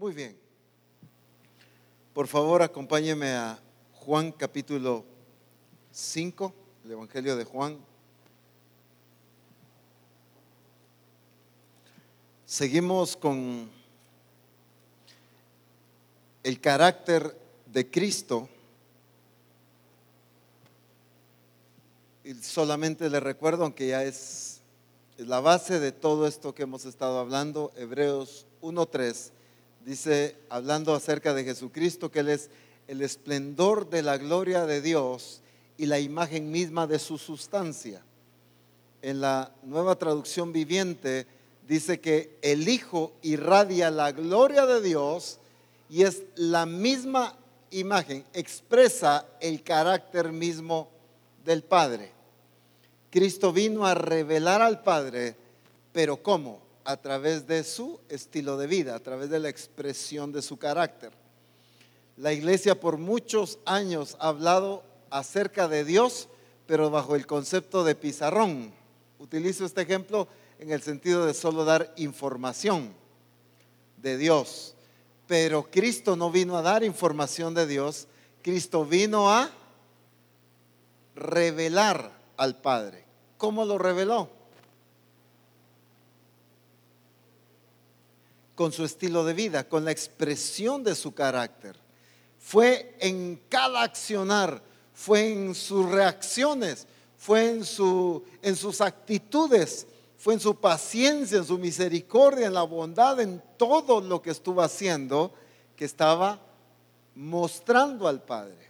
Muy bien. Por favor, acompáñeme a Juan capítulo 5, el Evangelio de Juan. Seguimos con el carácter de Cristo. Y solamente le recuerdo, aunque ya es la base de todo esto que hemos estado hablando, Hebreos 1.3 dice, hablando acerca de Jesucristo, que Él es el esplendor de la gloria de Dios y la imagen misma de su sustancia. En la nueva traducción viviente dice que el Hijo irradia la gloria de Dios y es la misma imagen, expresa el carácter mismo del Padre. Cristo vino a revelar al Padre, pero ¿cómo? A través de su estilo de vida, a través de la expresión de su carácter. La iglesia por muchos años ha hablado acerca de Dios, pero bajo el concepto de pizarrón. Utilizo este ejemplo en el sentido de solo dar información de Dios. Pero Cristo no vino a dar información de Dios, Cristo vino a revelar al Padre. ¿Cómo lo reveló? Con su estilo de vida, con la expresión de su carácter. Fue en cada accionar, fue en sus reacciones, fue en, su, en sus actitudes, fue en su paciencia, en su misericordia, en la bondad, en todo lo que estuvo haciendo, que estaba mostrando al Padre.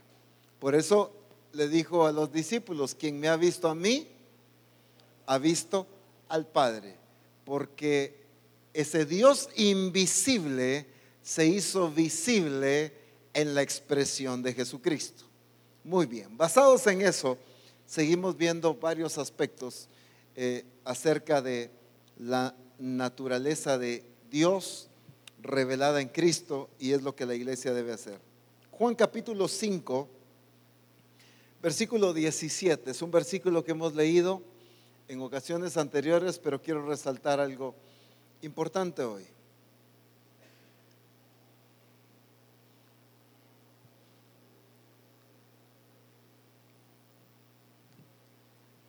Por eso le dijo a los discípulos, quien me ha visto a mí, ha visto al Padre, porque ese Dios invisible se hizo visible en la expresión de Jesucristo. Muy bien, basados en eso, seguimos viendo varios aspectos eh, acerca de la naturaleza de Dios revelada en Cristo y es lo que la iglesia debe hacer. Juan capítulo 5, versículo 17, es un versículo que hemos leído en ocasiones anteriores, pero quiero resaltar algo importante hoy.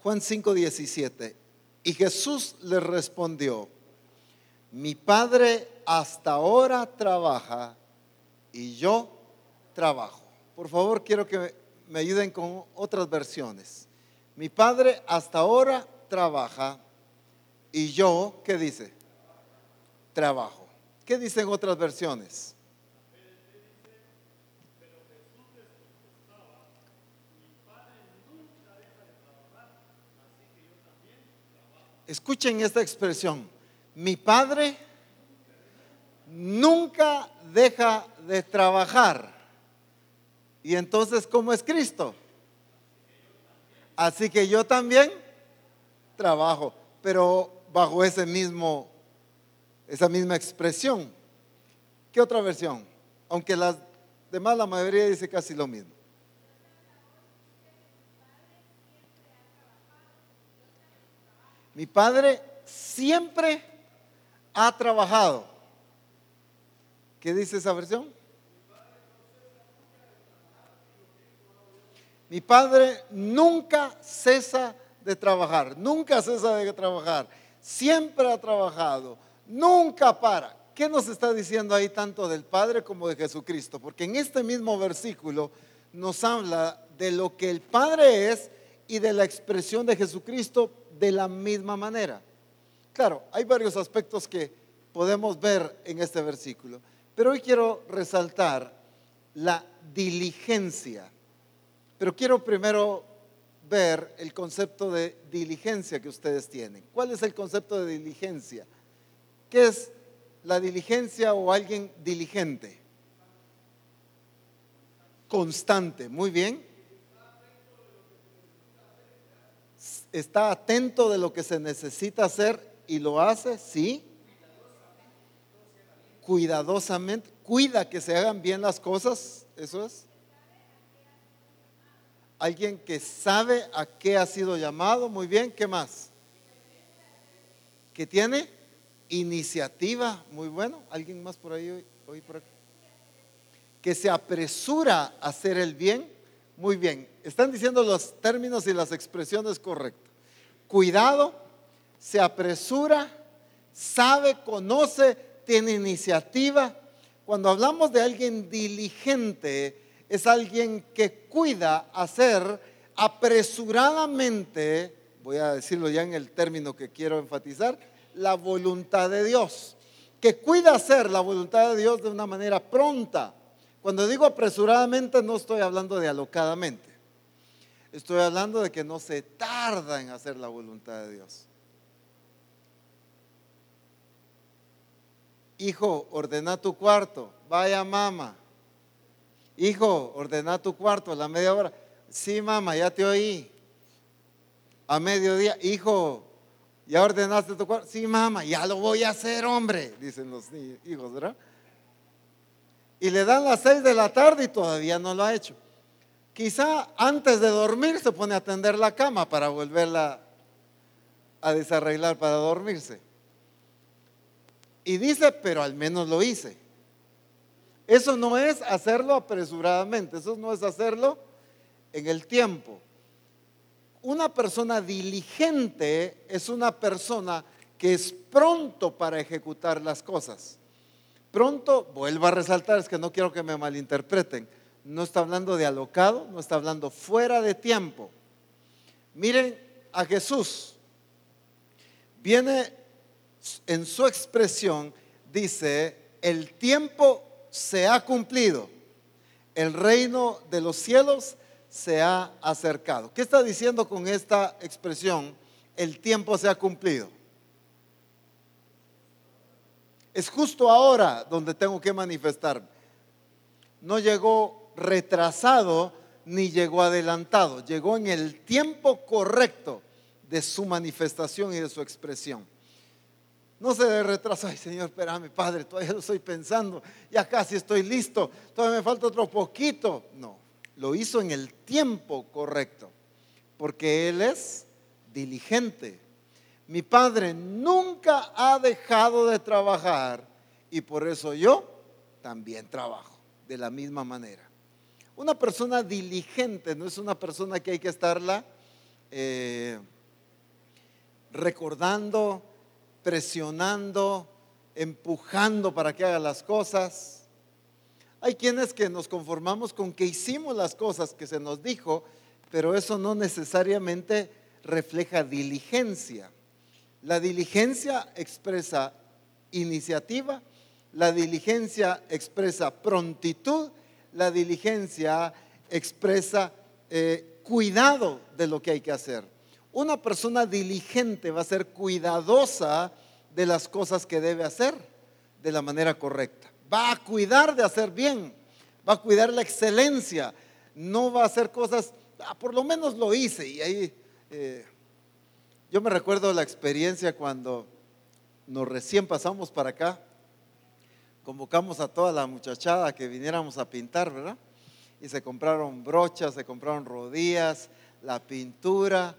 Juan 5:17. Y Jesús le respondió, mi Padre hasta ahora trabaja y yo trabajo. Por favor, quiero que me ayuden con otras versiones. Mi Padre hasta ahora trabaja y yo, ¿qué dice? Trabajo. ¿Qué dicen otras versiones? Escuchen esta expresión. Mi padre nunca deja de trabajar. Y entonces, ¿cómo es Cristo? Así que yo también trabajo, pero bajo ese mismo esa misma expresión. ¿Qué otra versión? Aunque las demás, la mayoría dice casi lo mismo. Mi padre siempre ha trabajado. ¿Qué dice esa versión? Mi padre nunca cesa de trabajar, nunca cesa de trabajar, siempre ha trabajado nunca para. ¿Qué nos está diciendo ahí tanto del Padre como de Jesucristo? Porque en este mismo versículo nos habla de lo que el Padre es y de la expresión de Jesucristo de la misma manera. Claro, hay varios aspectos que podemos ver en este versículo, pero hoy quiero resaltar la diligencia. Pero quiero primero ver el concepto de diligencia que ustedes tienen. ¿Cuál es el concepto de diligencia? ¿Qué es la diligencia o alguien diligente? Constante, muy bien. Está atento de lo que se necesita hacer y lo hace, sí. Cuidadosamente, cuida que se hagan bien las cosas, eso es. Alguien que sabe a qué ha sido llamado, muy bien, ¿qué más? ¿Qué tiene? Iniciativa, muy bueno. ¿Alguien más por ahí hoy, por aquí? Que se apresura a hacer el bien, muy bien. Están diciendo los términos y las expresiones correctas. Cuidado, se apresura, sabe, conoce, tiene iniciativa. Cuando hablamos de alguien diligente, es alguien que cuida hacer apresuradamente, voy a decirlo ya en el término que quiero enfatizar, la voluntad de Dios, que cuida hacer la voluntad de Dios de una manera pronta. Cuando digo apresuradamente no estoy hablando de alocadamente, estoy hablando de que no se tarda en hacer la voluntad de Dios. Hijo, ordena tu cuarto, vaya mamá. Hijo, ordena tu cuarto a la media hora. Sí, mamá, ya te oí. A mediodía, hijo, ¿Ya ordenaste tu cuarto? Sí, mamá, ya lo voy a hacer, hombre, dicen los hijos, ¿verdad? Y le dan las seis de la tarde y todavía no lo ha hecho. Quizá antes de dormir se pone a tender la cama para volverla a desarreglar para dormirse. Y dice, pero al menos lo hice. Eso no es hacerlo apresuradamente, eso no es hacerlo en el tiempo una persona diligente es una persona que es pronto para ejecutar las cosas. Pronto, vuelvo a resaltar, es que no quiero que me malinterpreten, no está hablando de alocado, no está hablando fuera de tiempo. Miren a Jesús, viene en su expresión, dice, el tiempo se ha cumplido, el reino de los cielos se ha acercado. ¿Qué está diciendo con esta expresión? El tiempo se ha cumplido. Es justo ahora donde tengo que manifestarme. No llegó retrasado ni llegó adelantado. Llegó en el tiempo correcto de su manifestación y de su expresión. No se retrasó, ay Señor, espérame, Padre, todavía lo estoy pensando, ya casi estoy listo, todavía me falta otro poquito. No, lo hizo en el tiempo correcto, porque Él es diligente. Mi Padre nunca ha dejado de trabajar y por eso yo también trabajo de la misma manera. Una persona diligente no es una persona que hay que estarla eh, recordando, presionando, empujando para que haga las cosas. Hay quienes que nos conformamos con que hicimos las cosas que se nos dijo, pero eso no necesariamente refleja diligencia. La diligencia expresa iniciativa, la diligencia expresa prontitud, la diligencia expresa eh, cuidado de lo que hay que hacer. Una persona diligente va a ser cuidadosa de las cosas que debe hacer de la manera correcta va a cuidar de hacer bien, va a cuidar la excelencia, no va a hacer cosas, ah, por lo menos lo hice. Y ahí, eh, yo me recuerdo la experiencia cuando nos recién pasamos para acá, convocamos a toda la muchachada que viniéramos a pintar, ¿verdad? Y se compraron brochas, se compraron rodillas, la pintura,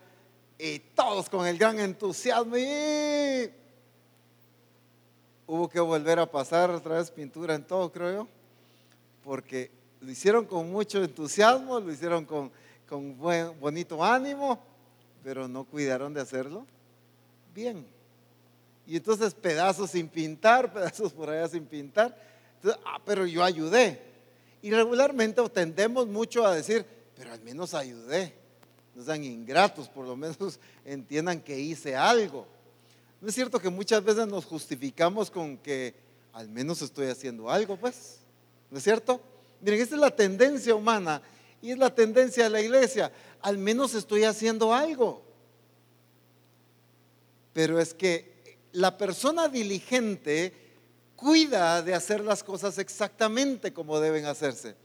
y todos con el gran entusiasmo. Y hubo que volver a pasar otra vez pintura en todo, creo yo, porque lo hicieron con mucho entusiasmo, lo hicieron con, con buen, bonito ánimo, pero no cuidaron de hacerlo bien. Y entonces pedazos sin pintar, pedazos por allá sin pintar. ah, pero yo ayudé. Y regularmente tendemos mucho a decir, pero al menos ayudé. No sean ingratos, por lo menos entiendan que hice algo. ¿No es cierto que muchas veces nos justificamos con que al menos estoy haciendo algo, pues? ¿No es cierto? Miren, esa es la tendencia humana y es la tendencia de la iglesia. Al menos estoy haciendo algo. Pero es que la persona diligente cuida de hacer las cosas exactamente como deben hacerse.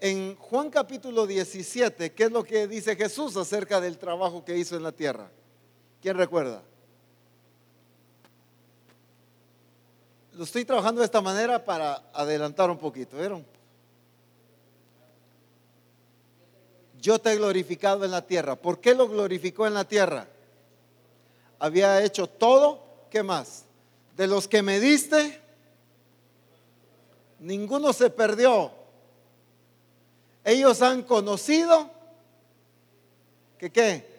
En Juan capítulo 17, ¿qué es lo que dice Jesús acerca del trabajo que hizo en la tierra? ¿Quién recuerda? Lo estoy trabajando de esta manera para adelantar un poquito, ¿vieron? Yo te he glorificado en la tierra. ¿Por qué lo glorificó en la tierra? Había hecho todo, ¿qué más? de los que me diste, ninguno se perdió. Ellos han conocido que qué?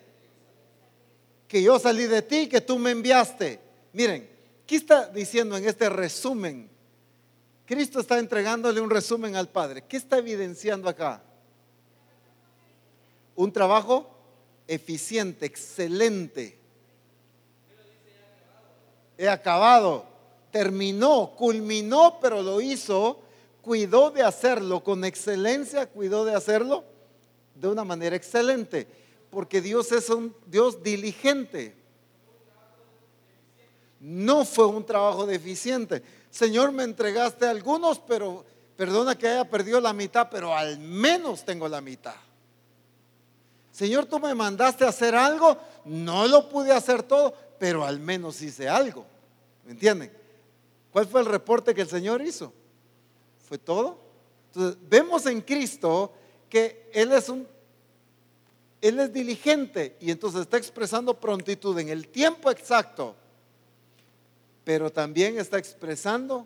Que yo salí de ti, que tú me enviaste. Miren, ¿qué está diciendo en este resumen? Cristo está entregándole un resumen al Padre. ¿Qué está evidenciando acá? Un trabajo eficiente, excelente. He acabado, terminó, culminó, pero lo hizo, cuidó de hacerlo con excelencia, cuidó de hacerlo de una manera excelente, porque Dios es un Dios diligente. No fue un trabajo deficiente. Señor, me entregaste algunos, pero perdona que haya perdido la mitad, pero al menos tengo la mitad. Señor, tú me mandaste a hacer algo, no lo pude hacer todo, pero al menos hice algo. ¿Me entienden? ¿Cuál fue el reporte que el Señor hizo? ¿Fue todo? Entonces, vemos en Cristo que Él es un, Él es diligente y entonces está expresando prontitud en el tiempo exacto, pero también está expresando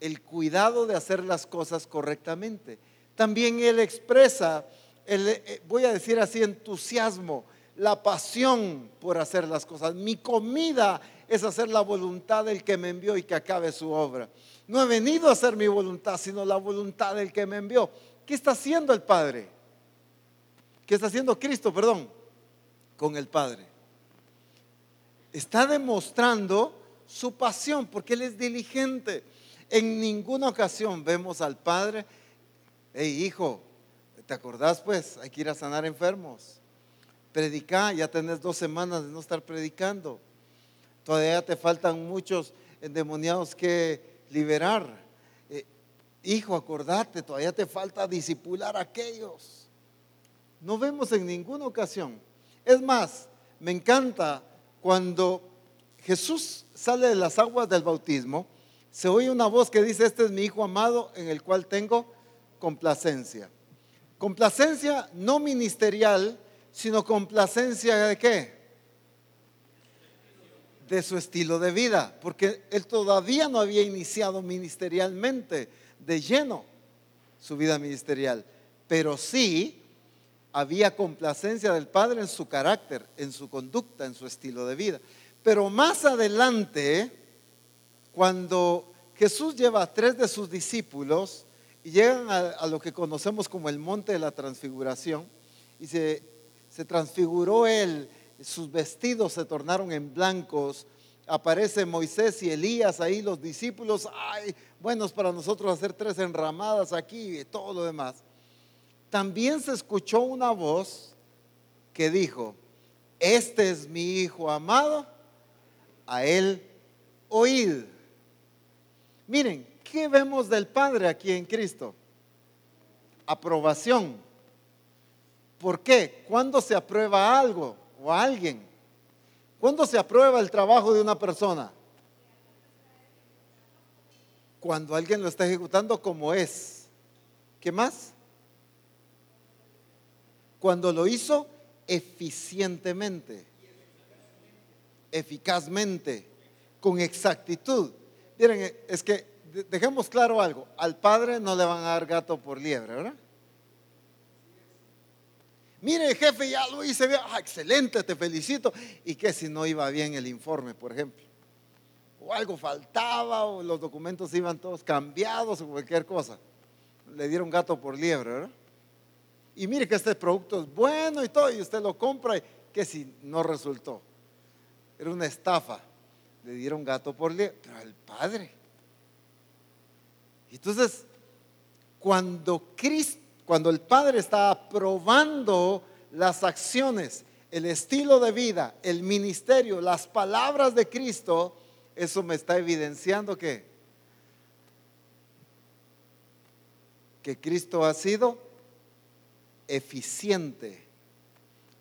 el cuidado de hacer las cosas correctamente. También Él expresa eh, voy a decir así, entusiasmo, la pasión por hacer las cosas. Mi comida es hacer la voluntad del que me envió y que acabe su obra. No he venido a hacer mi voluntad, sino la voluntad del que me envió. ¿Qué está haciendo el Padre? ¿Qué está haciendo Cristo, perdón? Con el Padre. Está demostrando su pasión porque Él es diligente. En ninguna ocasión vemos al Padre, hey hijo, ¿Te acordás pues? Hay que ir a sanar enfermos. Predicar, ya tenés dos semanas de no estar predicando. Todavía te faltan muchos endemoniados que liberar. Eh, hijo, acordate, todavía te falta disipular a aquellos. No vemos en ninguna ocasión. Es más, me encanta cuando Jesús sale de las aguas del bautismo, se oye una voz que dice, este es mi hijo amado en el cual tengo complacencia. Complacencia no ministerial, sino complacencia de qué? De su estilo de vida, porque él todavía no había iniciado ministerialmente de lleno su vida ministerial, pero sí había complacencia del Padre en su carácter, en su conducta, en su estilo de vida. Pero más adelante, cuando Jesús lleva a tres de sus discípulos, y llegan a, lo que conocemos como el monte de la transfiguración y se, transfiguró él, sus vestidos se tornaron en blancos, aparece Moisés y Elías ahí, los discípulos, ay, buenos para nosotros hacer tres enramadas aquí y todo lo demás. También se escuchó una voz que dijo, este es mi hijo amado, a él oíd. Miren, ¿Qué vemos del Padre aquí en Cristo? Aprobación. ¿Por qué? ¿Cuándo se aprueba algo o a alguien? ¿Cuándo se aprueba el trabajo de una persona? Cuando alguien lo está ejecutando como es. ¿Qué más? Cuando lo hizo eficientemente, eficazmente, con exactitud. Miren, es que dejemos claro algo, al padre no le van a dar gato por liebre, ¿verdad? Mire, jefe, ya lo hice bien. Ah, excelente, te felicito. ¿Y qué si no iba bien el informe, por ejemplo? O algo faltaba, o los documentos iban todos cambiados, o cualquier cosa. Le dieron gato por liebre, ¿verdad? Y mire que este producto es bueno y todo, y usted lo compra, y que si no resultó. Era una estafa. Le dieron gato por liebre. Pero al padre entonces, cuando Cristo, cuando el Padre está aprobando las acciones, el estilo de vida, el ministerio, las palabras de Cristo, eso me está evidenciando que que Cristo ha sido eficiente,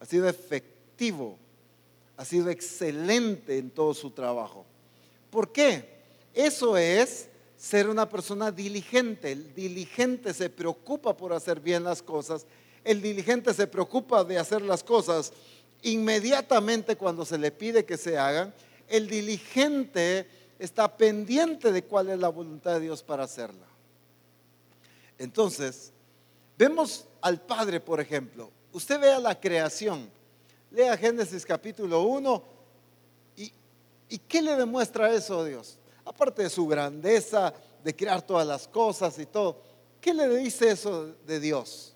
ha sido efectivo, ha sido excelente en todo su trabajo. ¿Por qué? Eso es ser una persona diligente. El diligente se preocupa por hacer bien las cosas. El diligente se preocupa de hacer las cosas inmediatamente cuando se le pide que se hagan. El diligente está pendiente de cuál es la voluntad de Dios para hacerla. Entonces, vemos al Padre, por ejemplo. Usted vea la creación. Lea Génesis capítulo 1. ¿Y, ¿Y qué le demuestra eso a Dios? Aparte de su grandeza, de crear todas las cosas y todo. ¿Qué le dice eso de Dios?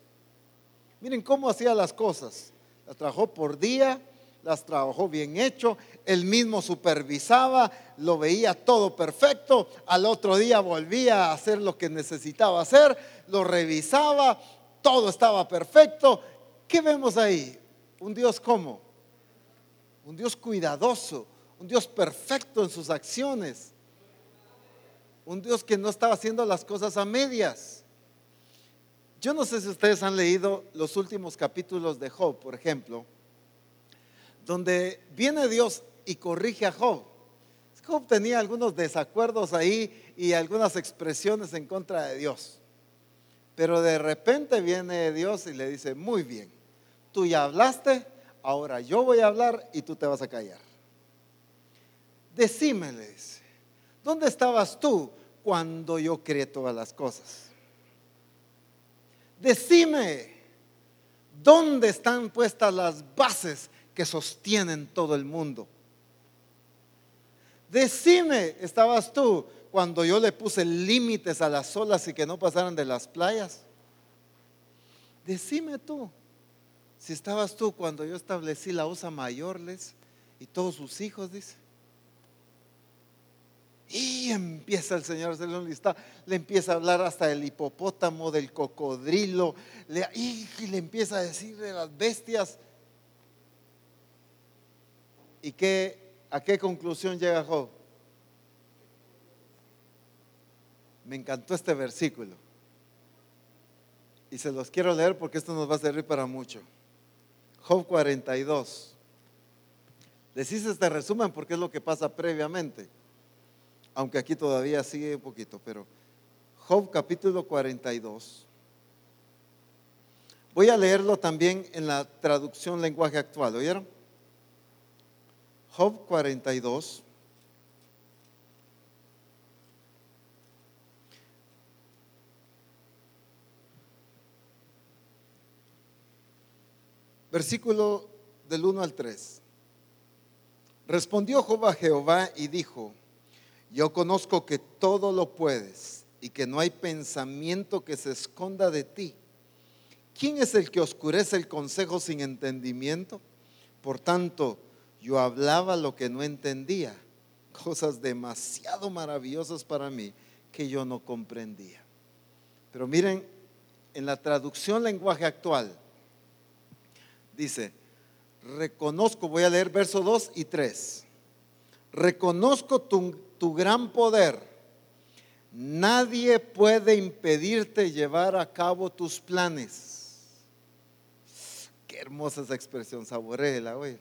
Miren cómo hacía las cosas. Las trabajó por día, las trabajó bien hecho, él mismo supervisaba, lo veía todo perfecto, al otro día volvía a hacer lo que necesitaba hacer, lo revisaba, todo estaba perfecto. ¿Qué vemos ahí? Un Dios como? Un Dios cuidadoso, un Dios perfecto en sus acciones, un Dios que no estaba haciendo las cosas a medias. Yo no sé si ustedes han leído los últimos capítulos de Job, por ejemplo donde viene Dios y corrige a Job. Job tenía algunos desacuerdos ahí y algunas expresiones en contra de Dios. Pero de repente viene Dios y le dice, muy bien, tú ya hablaste, ahora yo voy a hablar y tú te vas a callar. Decime, le dice, ¿dónde estabas tú cuando yo creé todas las cosas? Decime, ¿dónde están puestas las bases que sostienen todo el mundo. Decime, ¿estabas tú cuando yo le puse límites a las olas y que no pasaran de las playas? Decime tú, si estabas tú cuando yo establecí la osa mayorles y todos sus hijos, dice. Y empieza el Señor a un le empieza a hablar hasta del hipopótamo, del cocodrilo, le, y le empieza a decir de las bestias. ¿Y qué, a qué conclusión llega Job? Me encantó este versículo. Y se los quiero leer porque esto nos va a servir para mucho. Job 42. Les hice este resumen porque es lo que pasa previamente. Aunque aquí todavía sigue un poquito, pero Job capítulo 42. Voy a leerlo también en la traducción lenguaje actual, ¿oyeron? Job 42. Versículo del 1 al 3. Respondió Job a Jehová y dijo, yo conozco que todo lo puedes y que no hay pensamiento que se esconda de ti. ¿Quién es el que oscurece el consejo sin entendimiento? Por tanto, yo hablaba lo que no entendía, cosas demasiado maravillosas para mí que yo no comprendía. Pero miren, en la traducción lenguaje actual, dice, reconozco, voy a leer versos 2 y 3, reconozco tu, tu gran poder, nadie puede impedirte llevar a cabo tus planes. Qué hermosa esa expresión, saboreela, güey.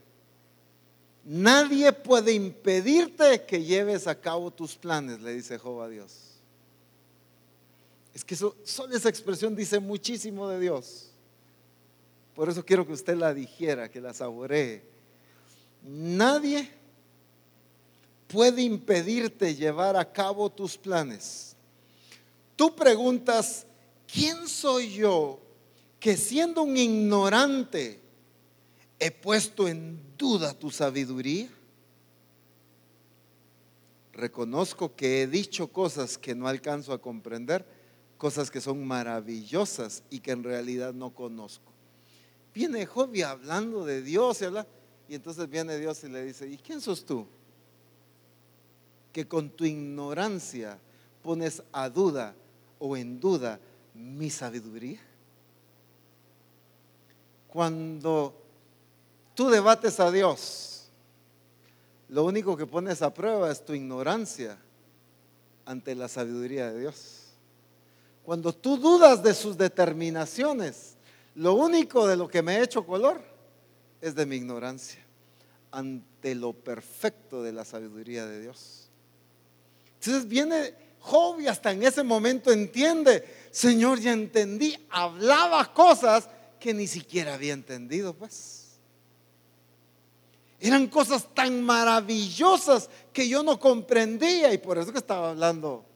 Nadie puede impedirte que lleves a cabo tus planes, le dice Jehová a Dios. Es que eso, solo esa expresión dice muchísimo de Dios. Por eso quiero que usted la dijera, que la saboree. Nadie puede impedirte llevar a cabo tus planes. Tú preguntas, ¿quién soy yo que siendo un ignorante he puesto en duda tu sabiduría? Reconozco que he dicho cosas que no alcanzo a comprender, cosas que son maravillosas y que en realidad no conozco. Viene Job hablando de Dios y y entonces viene Dios y le dice, ¿y quién sos tú? Que con tu ignorancia pones a duda o en duda mi sabiduría. Cuando tú debates a Dios, lo único que pones a prueba es tu ignorancia ante la sabiduría de Dios. Cuando tú dudas de sus determinaciones, lo único de lo que me he hecho color es de mi ignorancia ante lo perfecto de la sabiduría de Dios. Entonces viene Job y hasta en ese momento entiende, Señor, ya entendí, hablaba cosas que ni siquiera había entendido, pues. Eran cosas tan maravillosas que yo no comprendía y por eso que estaba hablando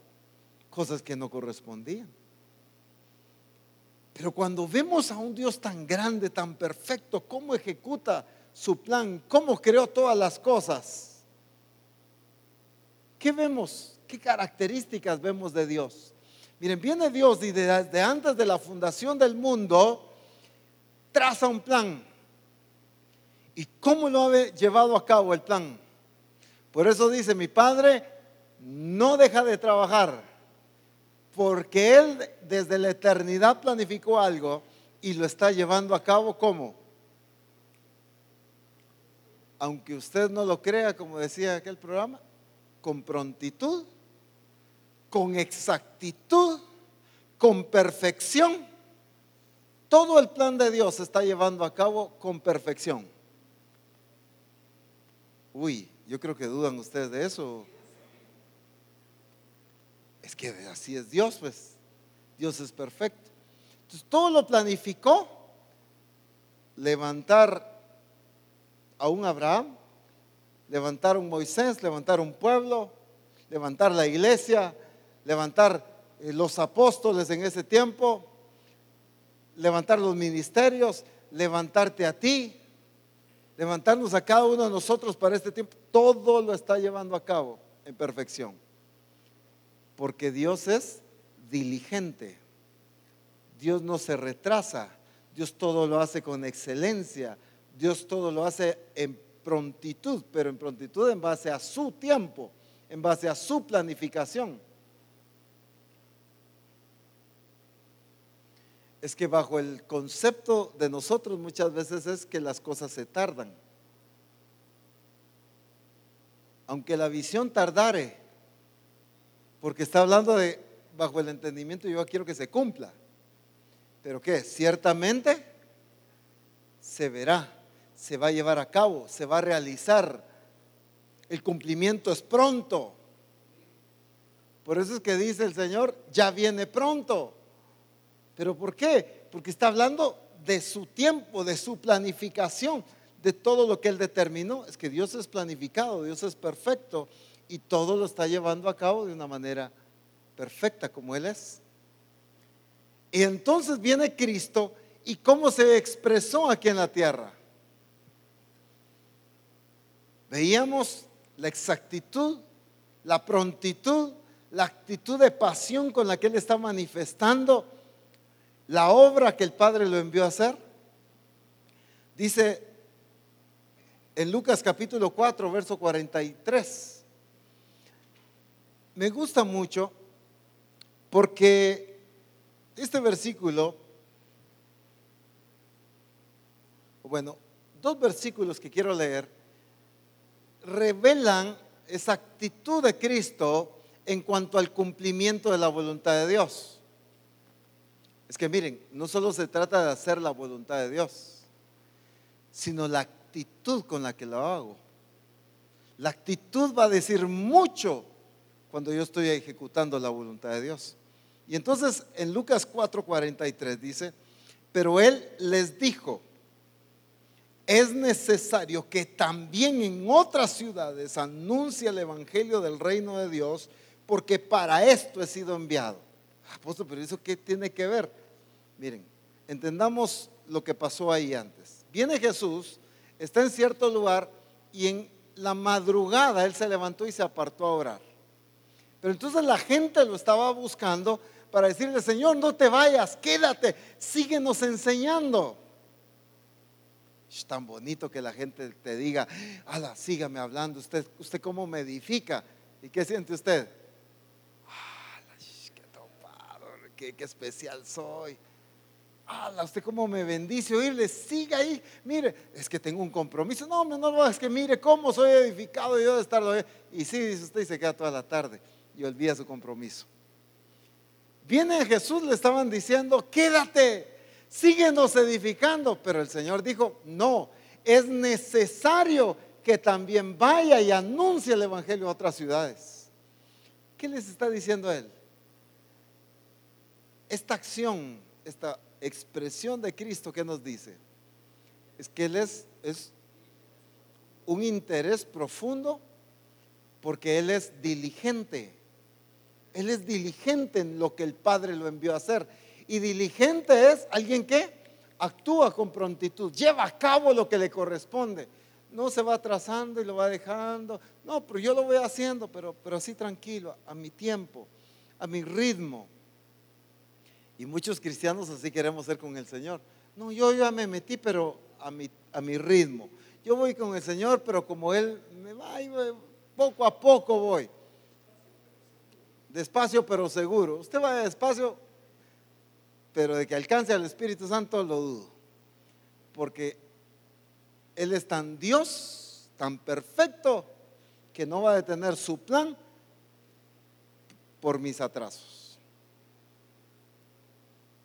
cosas que no correspondían. Pero cuando vemos a un Dios tan grande, tan perfecto, cómo ejecuta su plan, cómo creó todas las cosas, ¿qué vemos? ¿Qué características vemos de Dios? Miren, viene Dios y desde antes de la fundación del mundo traza un plan. ¿Y cómo lo ha llevado a cabo el plan? Por eso dice, mi padre no deja de trabajar porque Él desde la eternidad planificó algo y lo está llevando a cabo como. Aunque usted no lo crea, como decía aquel programa, con prontitud, con exactitud, con perfección. Todo el plan de Dios se está llevando a cabo con perfección. Uy, yo creo que dudan ustedes de eso. Es que así es Dios, pues. Dios es perfecto. Entonces todo lo planificó. Levantar a un Abraham, levantar un Moisés, levantar un pueblo, levantar la iglesia, levantar eh, los apóstoles en ese tiempo, levantar los ministerios, levantarte a ti, levantarnos a cada uno de nosotros para este tiempo. Todo lo está llevando a cabo en perfección. Porque Dios es diligente. Dios no se retrasa. Dios todo lo hace con excelencia. Dios todo lo hace en prontitud, pero en prontitud en base a su tiempo, en base a su planificación. Es que bajo el concepto de nosotros muchas veces es que las cosas se tardan. Aunque la visión tardare, porque está hablando de bajo el entendimiento, yo quiero que se cumpla. Pero ¿qué? Ciertamente se verá, se va a llevar a cabo, se va a realizar. El cumplimiento es pronto. Por eso es que dice el Señor, ya viene pronto. ¿Pero por qué? Porque está hablando de su tiempo, de su planificación, de todo lo que Él determinó. Es que Dios es planificado, Dios es perfecto y todo lo está llevando a cabo de una manera perfecta como Él es. Y entonces viene Cristo y cómo se expresó aquí en la tierra. Veíamos la exactitud, la prontitud, la actitud de pasión con la que Él está manifestando la obra que el Padre lo envió a hacer. Dice en Lucas capítulo 4, verso 43 me gusta mucho porque este versículo, bueno, dos versículos que quiero leer, revelan esa actitud de Cristo en cuanto al cumplimiento de la voluntad de Dios. Es que miren, no solo se trata de hacer la voluntad de Dios, sino la actitud con la que lo hago. La actitud va a decir mucho cuando yo estoy ejecutando la voluntad de Dios. Y entonces en Lucas 4:43 dice, pero él les dijo, es necesario que también en otras ciudades anuncie el Evangelio del reino de Dios, porque para esto he sido enviado. Apóstol, pero eso qué tiene que ver? Miren, entendamos lo que pasó ahí antes. Viene Jesús, está en cierto lugar y en la madrugada él se levantó y se apartó a orar. Pero entonces la gente lo estaba buscando para decirle, Señor, no te vayas, quédate, síguenos enseñando. Es tan bonito que la gente te diga, ala, sígame hablando, usted, usted cómo me edifica. ¿Y qué siente usted? Ala, qué topado, qué, especial soy. Ala, usted cómo me bendice oírle, siga ahí, mire, es que tengo un compromiso. No, no, no, es que mire cómo soy edificado yo de estar. Y sí, usted y se queda toda la tarde y olvida su compromiso. Viene Jesús, le estaban diciendo, quédate, síguenos edificando, pero el Señor dijo, no, es necesario que también vaya y anuncie el Evangelio a otras ciudades. ¿Qué les está diciendo él? Esta acción, esta expresión de Cristo, ¿qué nos dice? Es que Él es, es un interés profundo porque Él es diligente. Él es diligente en lo que el Padre lo envió a hacer. Y diligente es alguien que actúa con prontitud, lleva a cabo lo que le corresponde. No se va atrasando y lo va dejando. No, pero yo lo voy haciendo, pero, pero así tranquilo, a mi tiempo, a mi ritmo. Y muchos cristianos así queremos ser con el Señor. No, yo ya me metí, pero a mi, a mi ritmo. Yo voy con el Señor, pero como Él me va, poco a poco voy. Despacio, pero seguro. Usted va despacio, pero de que alcance al Espíritu Santo lo dudo. Porque Él es tan Dios, tan perfecto, que no va a detener su plan por mis atrasos.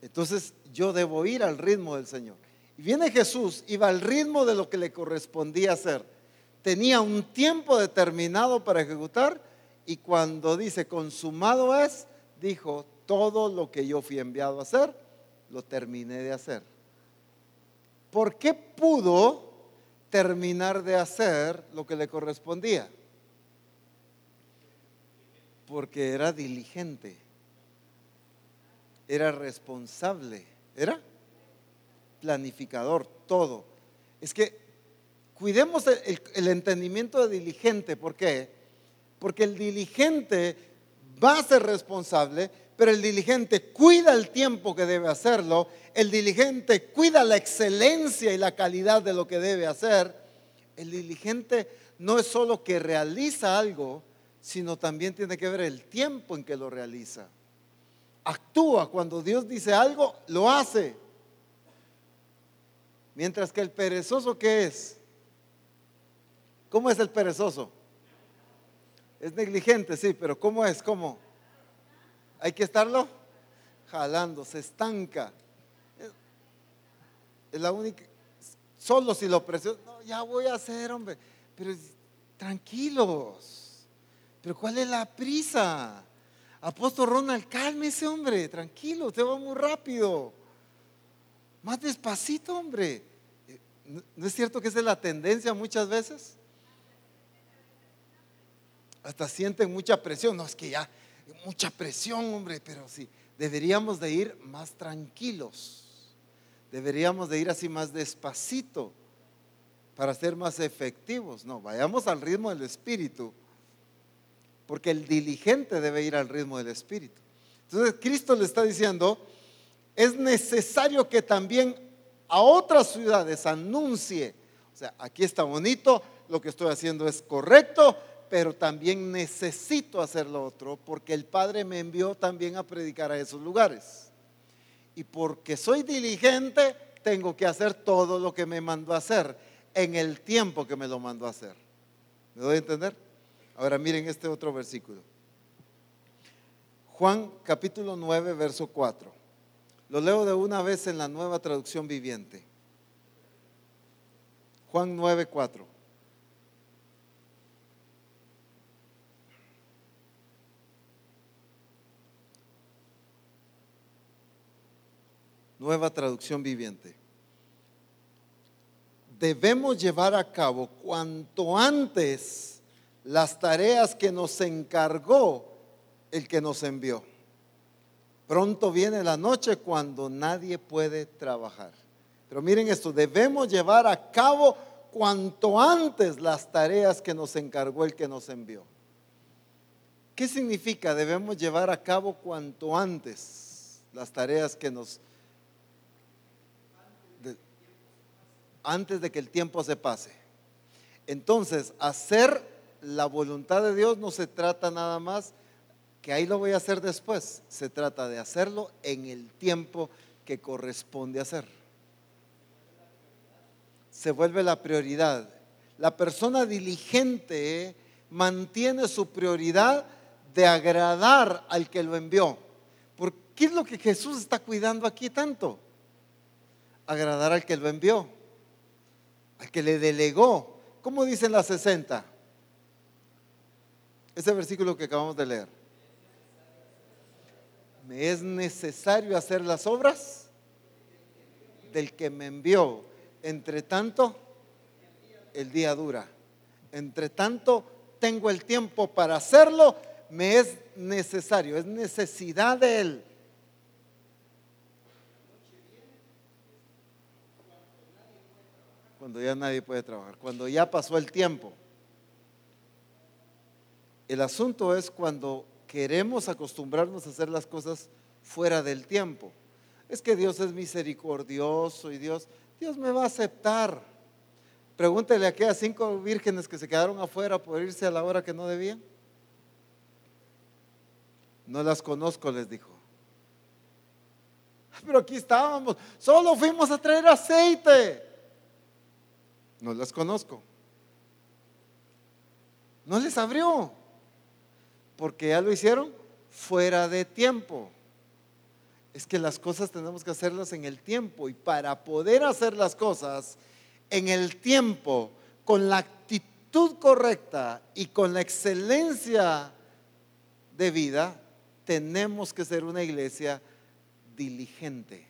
Entonces yo debo ir al ritmo del Señor. Y viene Jesús, iba al ritmo de lo que le correspondía hacer. Tenía un tiempo determinado para ejecutar y cuando dice consumado es, dijo, todo lo que yo fui enviado a hacer, lo terminé de hacer. ¿Por qué pudo terminar de hacer lo que le correspondía? Porque era diligente, era responsable, era planificador, todo. Es que cuidemos el, entendimiento de diligente, ¿por qué? Porque el diligente va a ser responsable, pero el diligente cuida el tiempo que debe hacerlo, el diligente cuida la excelencia y la calidad de lo que debe hacer. El diligente no es solo que realiza algo, sino también tiene que ver el tiempo en que lo realiza. Actúa cuando Dios dice algo, lo hace. Mientras que el perezoso, ¿qué es? ¿Cómo es el perezoso? Es negligente, sí, pero ¿cómo es? ¿Cómo? Hay que estarlo jalando, se estanca. Es la única, solo si lo presiono, no, ya voy a hacer, hombre, pero tranquilos, pero ¿cuál es la prisa? Apóstol Ronald, cálmese, hombre, tranquilo, usted va muy rápido. Más despacito, hombre. ¿No es cierto que esa es la tendencia muchas veces? Hasta sienten mucha presión. No, es que ya, mucha presión, hombre, pero sí, deberíamos de ir más tranquilos. Deberíamos de ir así más despacito para ser más efectivos. No, vayamos al ritmo del Espíritu, porque el diligente debe ir al ritmo del Espíritu. Entonces Cristo le está diciendo, es necesario que también a otras ciudades anuncie, o sea, aquí está bonito, lo que estoy haciendo es correcto, pero también necesito hacer lo otro porque el Padre me envió también a predicar a esos lugares. Y porque soy diligente, tengo que hacer todo lo que me mandó a hacer en el tiempo que me lo mandó a hacer. ¿Me doy a entender? Ahora miren este otro versículo. Juan capítulo 9, verso 4. Lo leo de una vez en la nueva traducción viviente. Juan 9, 4. Nueva traducción viviente. Debemos llevar a cabo cuanto antes las tareas que nos encargó el que nos envió. Pronto viene la noche cuando nadie puede trabajar. Pero miren esto, debemos llevar a cabo cuanto antes las tareas que nos encargó el que nos envió. ¿Qué significa? Debemos llevar a cabo cuanto antes las tareas que nos... antes de que el tiempo se pase. Entonces, hacer la voluntad de Dios no se trata nada más que ahí lo voy a hacer después. Se trata de hacerlo en el tiempo que corresponde hacer. Se vuelve la prioridad. La persona diligente mantiene su prioridad de agradar al que lo envió. ¿Por qué es lo que Jesús está cuidando aquí tanto? Agradar al que lo envió, al que le delegó. ¿Cómo dicen las 60? Ese versículo que acabamos de leer me es necesario hacer las obras del que me envió. Entre tanto, el día dura. Entre tanto, tengo el tiempo para hacerlo, me es necesario, es necesidad de Él. Cuando ya nadie puede trabajar, cuando ya pasó el tiempo. El asunto es cuando queremos acostumbrarnos a hacer las cosas fuera del tiempo. Es que Dios es misericordioso y Dios, Dios me va a aceptar. Pregúntele a aquellas cinco vírgenes que se quedaron afuera por irse a la hora que no debían. No las conozco, les dijo. Pero aquí estábamos, solo fuimos a traer aceite. No las conozco. No les abrió, porque ya lo hicieron fuera de tiempo. Es que las cosas tenemos que hacerlas en el tiempo y para poder hacer las cosas en el tiempo, con la actitud correcta y con la excelencia de vida, tenemos que ser una iglesia diligente,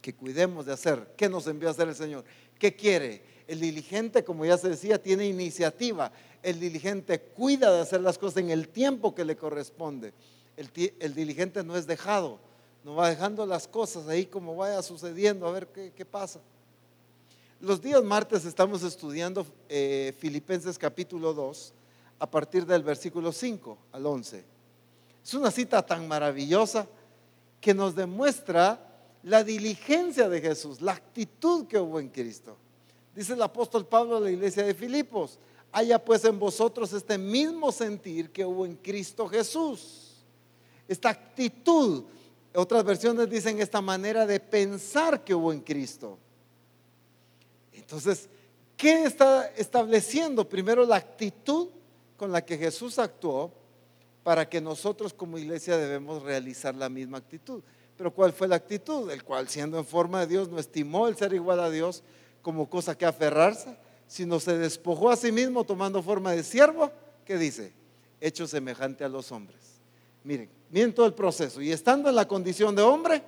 que cuidemos de hacer. ¿Qué nos envió a hacer el Señor? ¿Qué quiere? El diligente, como ya se decía, tiene iniciativa. El diligente cuida de hacer las cosas en el tiempo que le corresponde. El, diligente no es dejado, no va dejando las cosas ahí como vaya sucediendo, a ver qué, pasa. Los días martes estamos estudiando eh, Filipenses capítulo 2 a partir del versículo 5 al 11. Es una cita tan maravillosa que nos demuestra la diligencia de Jesús, la actitud que hubo en Cristo. Dice el apóstol Pablo a la iglesia de Filipos, haya pues en vosotros este mismo sentir que hubo en Cristo Jesús. Esta actitud, otras versiones dicen esta manera de pensar que hubo en Cristo. Entonces, ¿qué está estableciendo? Primero la actitud con la que Jesús actuó para que nosotros como iglesia debemos realizar la misma actitud. Pero ¿cuál fue la actitud? El cual siendo en forma de Dios no estimó el ser igual a Dios como cosa que aferrarse, sino se despojó a sí mismo tomando forma de siervo, ¿qué dice? Hecho semejante a los hombres. Miren, miren todo el proceso. Y estando en la condición de hombre,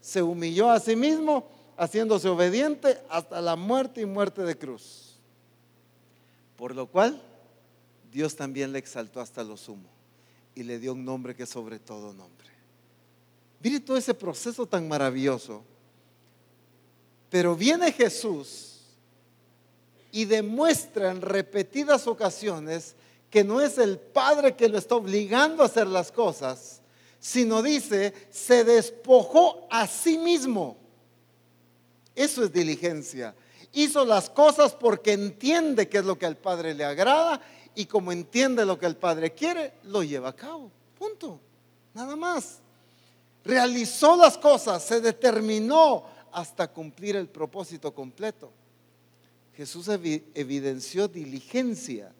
se humilló a sí mismo haciéndose obediente hasta la muerte y muerte de cruz. Por lo cual, Dios también le exaltó hasta lo sumo y le dio un nombre que sobre todo nombre. Mire todo ese proceso tan maravilloso. Pero viene Jesús y demuestra en repetidas ocasiones que no es el Padre que lo está obligando a hacer las cosas, sino dice, se despojó a sí mismo eso es diligencia. Hizo las cosas porque entiende que es lo que al Padre le agrada y como entiende lo que el Padre quiere, lo lleva a cabo. Punto. Nada más. Realizó las cosas, se determinó hasta cumplir el propósito completo. Jesús evidenció diligencia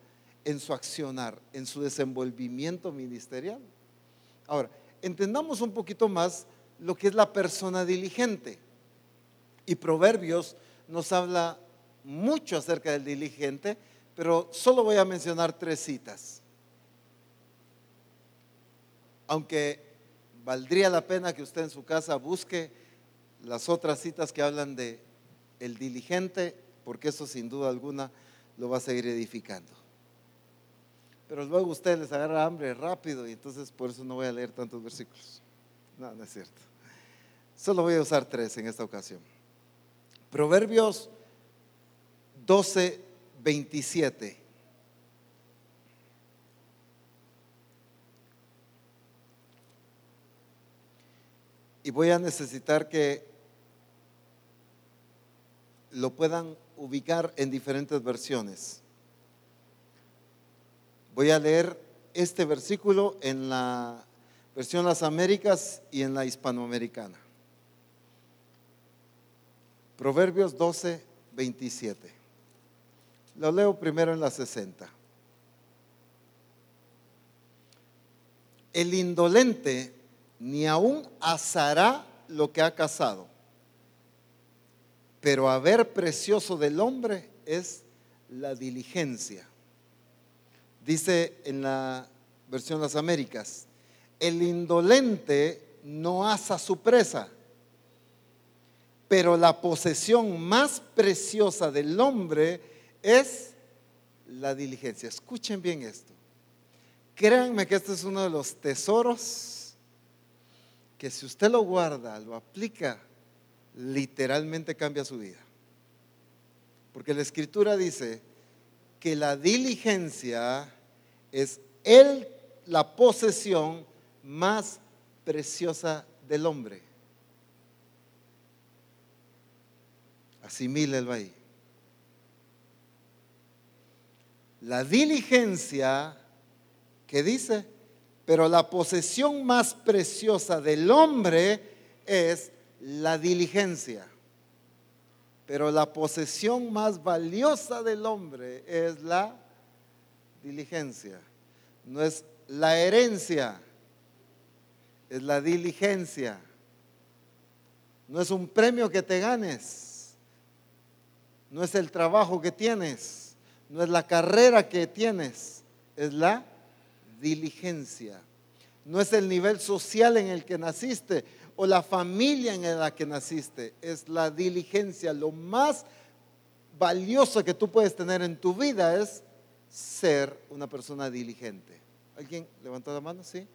en su accionar, en su desenvolvimiento ministerial. Ahora, entendamos un poquito más lo que es la persona diligente. Y Proverbios nos habla mucho acerca del diligente, pero solo voy a mencionar tres citas. Aunque valdría la pena que usted en su casa busque las otras citas que hablan de el diligente, porque eso sin duda alguna lo va a seguir edificando. Pero luego usted les agarra hambre rápido y entonces por eso no voy a leer tantos versículos. No, no es cierto. Solo voy a usar tres en esta ocasión. Proverbios 12, 27. Y voy a necesitar que lo puedan ubicar en diferentes versiones. Voy a leer este versículo en la versión Las Américas y en la hispanoamericana. Proverbios 12, 27. Lo leo primero en la 60. El indolente ni aún asará lo que ha cazado, pero haber precioso del hombre es la diligencia. Dice en la versión Las Américas, el indolente no asa su presa pero la posesión más preciosa del hombre es la diligencia. Escuchen bien esto. Créanme que este es uno de los tesoros que si usted lo guarda, lo aplica, literalmente cambia su vida. Porque la escritura dice que la diligencia es el, la posesión más preciosa del hombre. Asimílelo ahí. La diligencia que dice, pero la posesión más preciosa del hombre es la diligencia. Pero la posesión más valiosa del hombre es la diligencia. No es la herencia, es la diligencia. No es un premio que te ganes. No es el trabajo que tienes. No es la carrera que tienes. Es la diligencia. No es el nivel social en el que naciste o la familia en la que naciste. Es la diligencia. Lo más valioso que tú puedes tener en tu vida es ser una persona diligente. ¿Alguien levantó la mano? Sí.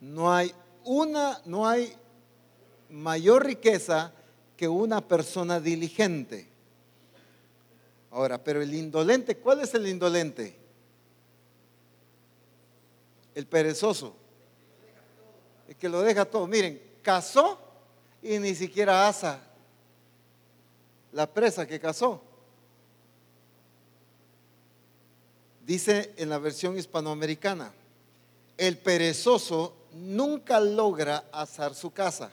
No hay una, no hay mayor riqueza que una persona diligente. Ahora, pero el indolente, ¿cuál es el indolente? El perezoso. El que lo deja todo. Miren, casó y ni siquiera asa la presa que casó. Dice en la versión hispanoamericana, el perezoso nunca logra asar su casa.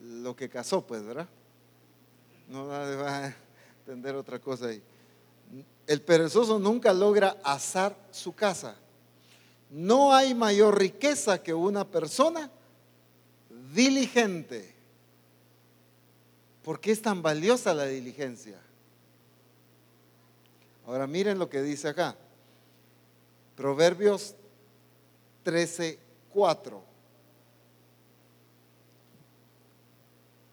Lo que casó, pues, ¿verdad? No va a entender otra cosa ahí. El perezoso nunca logra asar su casa. No hay mayor riqueza que una persona diligente. ¿Por qué es tan valiosa la diligencia? Ahora miren lo que dice acá. Proverbios 13, 4.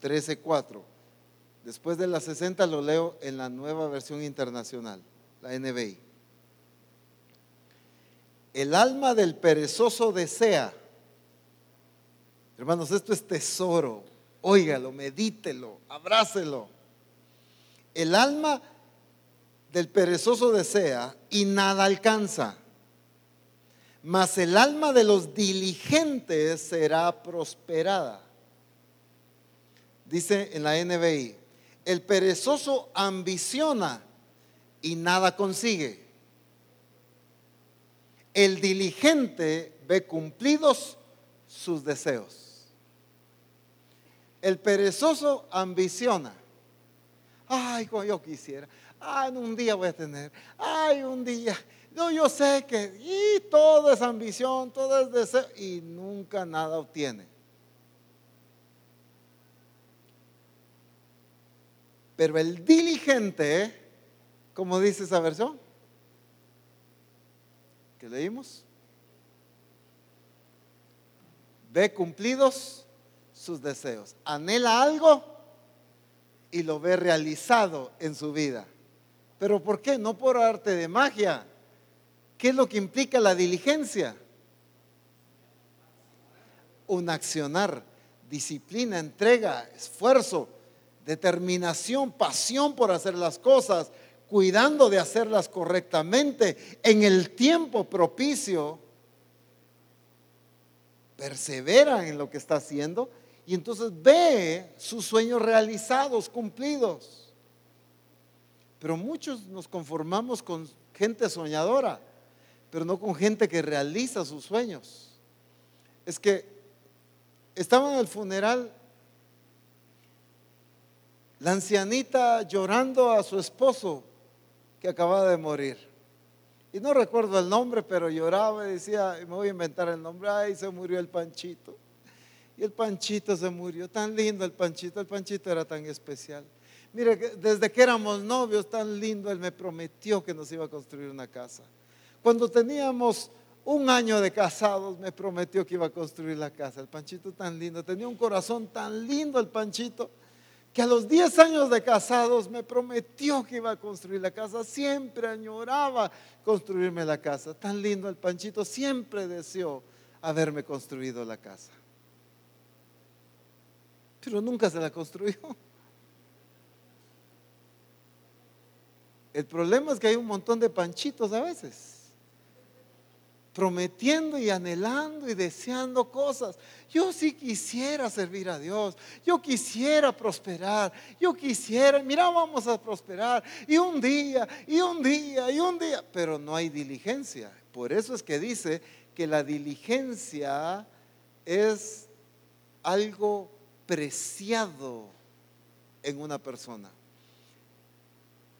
13, 4. Después de la 60 lo leo en la nueva versión internacional, la NBI. El alma del perezoso desea. Hermanos, esto es tesoro. Óigalo, medítelo, abrácelo. El alma del perezoso desea y nada alcanza mas el alma de los diligentes será prosperada. Dice en la NBI, el perezoso ambiciona y nada consigue. El diligente ve cumplidos sus deseos. El perezoso ambiciona. Ay, como yo quisiera. Ay, un día voy a tener. Ay, un día no, yo sé que y todo es ambición, todo es deseo y nunca nada obtiene. Pero el diligente, como dice esa versión que leímos, ve cumplidos sus deseos, anhela algo y lo ve realizado en su vida. ¿Pero por qué? No por arte de magia ¿Qué es lo que implica la diligencia? Un accionar, disciplina, entrega, esfuerzo, determinación, pasión por hacer las cosas, cuidando de hacerlas correctamente en el tiempo propicio. Persevera en lo que está haciendo y entonces ve sus sueños realizados, cumplidos. Pero muchos nos conformamos con gente soñadora pero no con gente que realiza sus sueños. Es que estaba en el funeral la ancianita llorando a su esposo que acababa de morir. Y no recuerdo el nombre, pero lloraba y decía, me voy a inventar el nombre, ay, se murió el panchito. Y el panchito se murió, tan lindo el panchito, el panchito era tan especial. Mire, desde que éramos novios, tan lindo, él me prometió que nos iba a construir una casa. Cuando teníamos un año de casados me prometió que iba a construir la casa. El Panchito tan lindo, tenía un corazón tan lindo el Panchito, que a los 10 años de casados me prometió que iba a construir la casa. Siempre añoraba construirme la casa. Tan lindo el Panchito, siempre deseó haberme construido la casa. Pero nunca se la construyó. El problema es que hay un montón de panchitos a veces prometiendo y anhelando y deseando cosas. Yo sí quisiera servir a Dios, yo quisiera prosperar, yo quisiera, mira, vamos a prosperar, y un día, y un día, y un día, pero no hay diligencia. Por eso es que dice que la diligencia es algo preciado en una persona.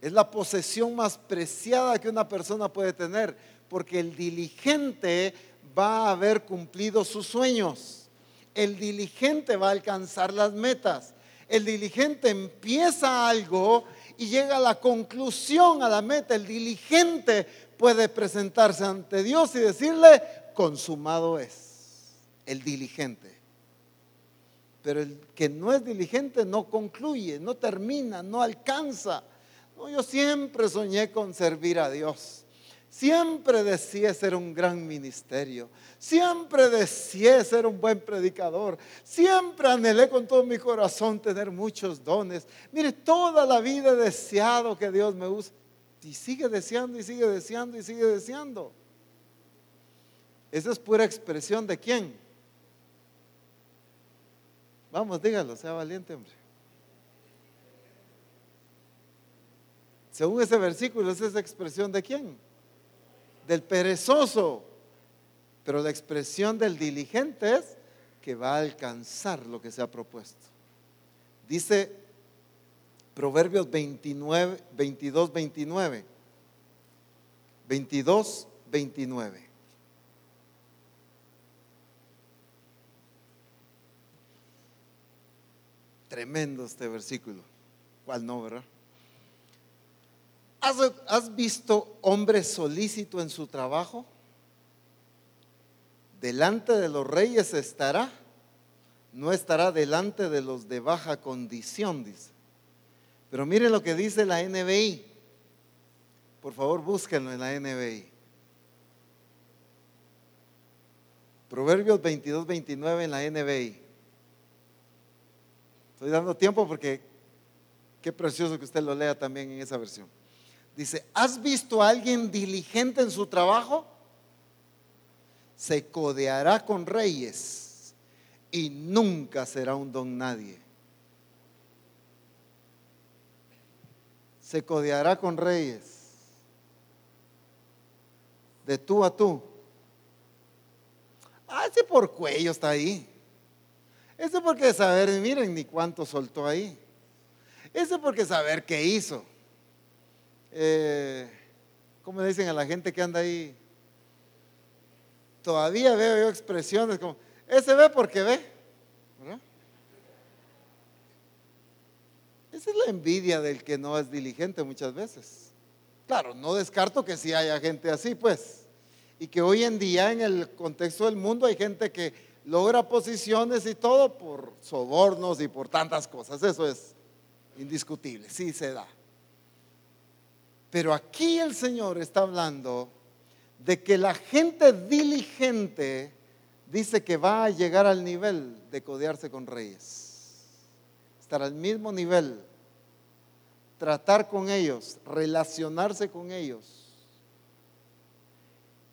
Es la posesión más preciada que una persona puede tener porque el diligente va a haber cumplido sus sueños. El diligente va a alcanzar las metas. El diligente empieza algo y llega a la conclusión, a la meta. El diligente puede presentarse ante Dios y decirle, consumado es. El diligente. Pero el que no es diligente no concluye, no termina, no alcanza. Yo siempre soñé con servir a Dios. Siempre deseé ser un gran ministerio. Siempre deseé ser un buen predicador. Siempre anhelé con todo mi corazón tener muchos dones. Mire, toda la vida he deseado que Dios me use. Y sigue deseando y sigue deseando y sigue deseando. Esa es pura expresión de quién. Vamos, dígalo, sea valiente, hombre. Según ese versículo, esa es expresión de quién del perezoso, pero la expresión del diligente es que va a alcanzar lo que se ha propuesto. Dice Proverbios 29, 22, 29. 22, 29. Tremendo este versículo. ¿Cuál no, verdad? ¿Has, visto hombre solícito en su trabajo? Delante de los reyes estará, no estará delante de los de baja condición, dice. Pero miren lo que dice la NBI. Por favor, búsquenlo en la NBI. Proverbios 22, 29 en la NBI. Estoy dando tiempo porque qué precioso que usted lo lea también en esa versión. Dice, ¿has visto a alguien diligente en su trabajo? Se codeará con reyes y nunca será un don nadie. Se codeará con reyes. De tú a tú. Ah, ese por cuello está ahí. Ese porque saber, miren ni cuánto soltó ahí. Ese porque saber qué hizo eh, ¿cómo le dicen a la gente que anda ahí? Todavía veo yo expresiones como, ese ve porque ve. Esa es la envidia del que no es diligente muchas veces. Claro, no descarto que sí haya gente así, pues. Y que hoy en día en el contexto del mundo hay gente que logra posiciones y todo por sobornos y por tantas cosas. Eso es indiscutible, sí se da. Pero aquí el Señor está hablando de que la gente diligente dice que va a llegar al nivel de codearse con reyes. Estar al mismo nivel. Tratar con ellos, relacionarse con ellos.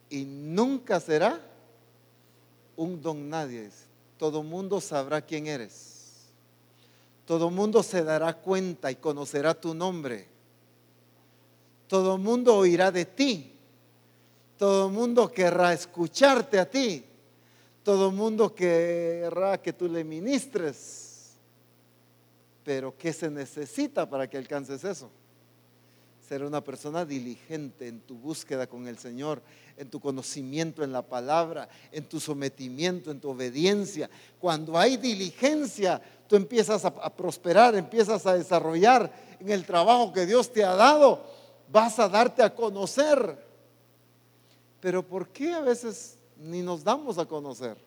Y nunca será un don nadie. Todo mundo sabrá quién eres. Todo mundo se dará cuenta y conocerá tu nombre todo el mundo oirá de ti. Todo el mundo querrá escucharte a ti. Todo el mundo querrá que tú le ministres. Pero ¿qué se necesita para que alcances eso? Ser una persona diligente en tu búsqueda con el Señor, en tu conocimiento en la palabra, en tu sometimiento, en tu obediencia. Cuando hay diligencia, tú empiezas a, a prosperar, empiezas a desarrollar en el trabajo que Dios te ha dado vas a darte a conocer. Pero ¿por qué a veces ni nos damos a conocer?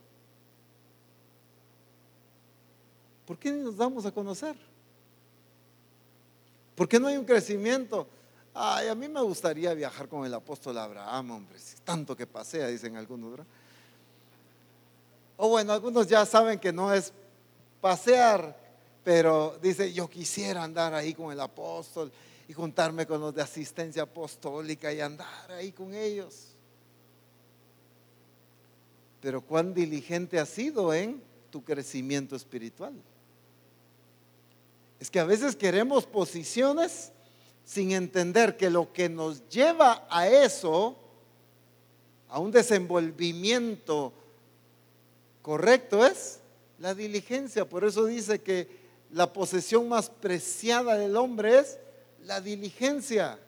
¿Por qué ni nos damos a conocer? ¿Por qué no hay un crecimiento? Ay, a mí me gustaría viajar con el apóstol Abraham, hombre, tanto que pasea, dicen algunos. O bueno, algunos ya saben que no es pasear, pero dice, yo quisiera andar ahí con el apóstol y juntarme con los de asistencia apostólica y andar ahí con ellos. Pero cuán diligente has sido en tu crecimiento espiritual. Es que a veces queremos posiciones sin entender que lo que nos lleva a eso, a un desenvolvimiento correcto, es la diligencia. Por eso dice que la posesión más preciada del hombre es la diligencia.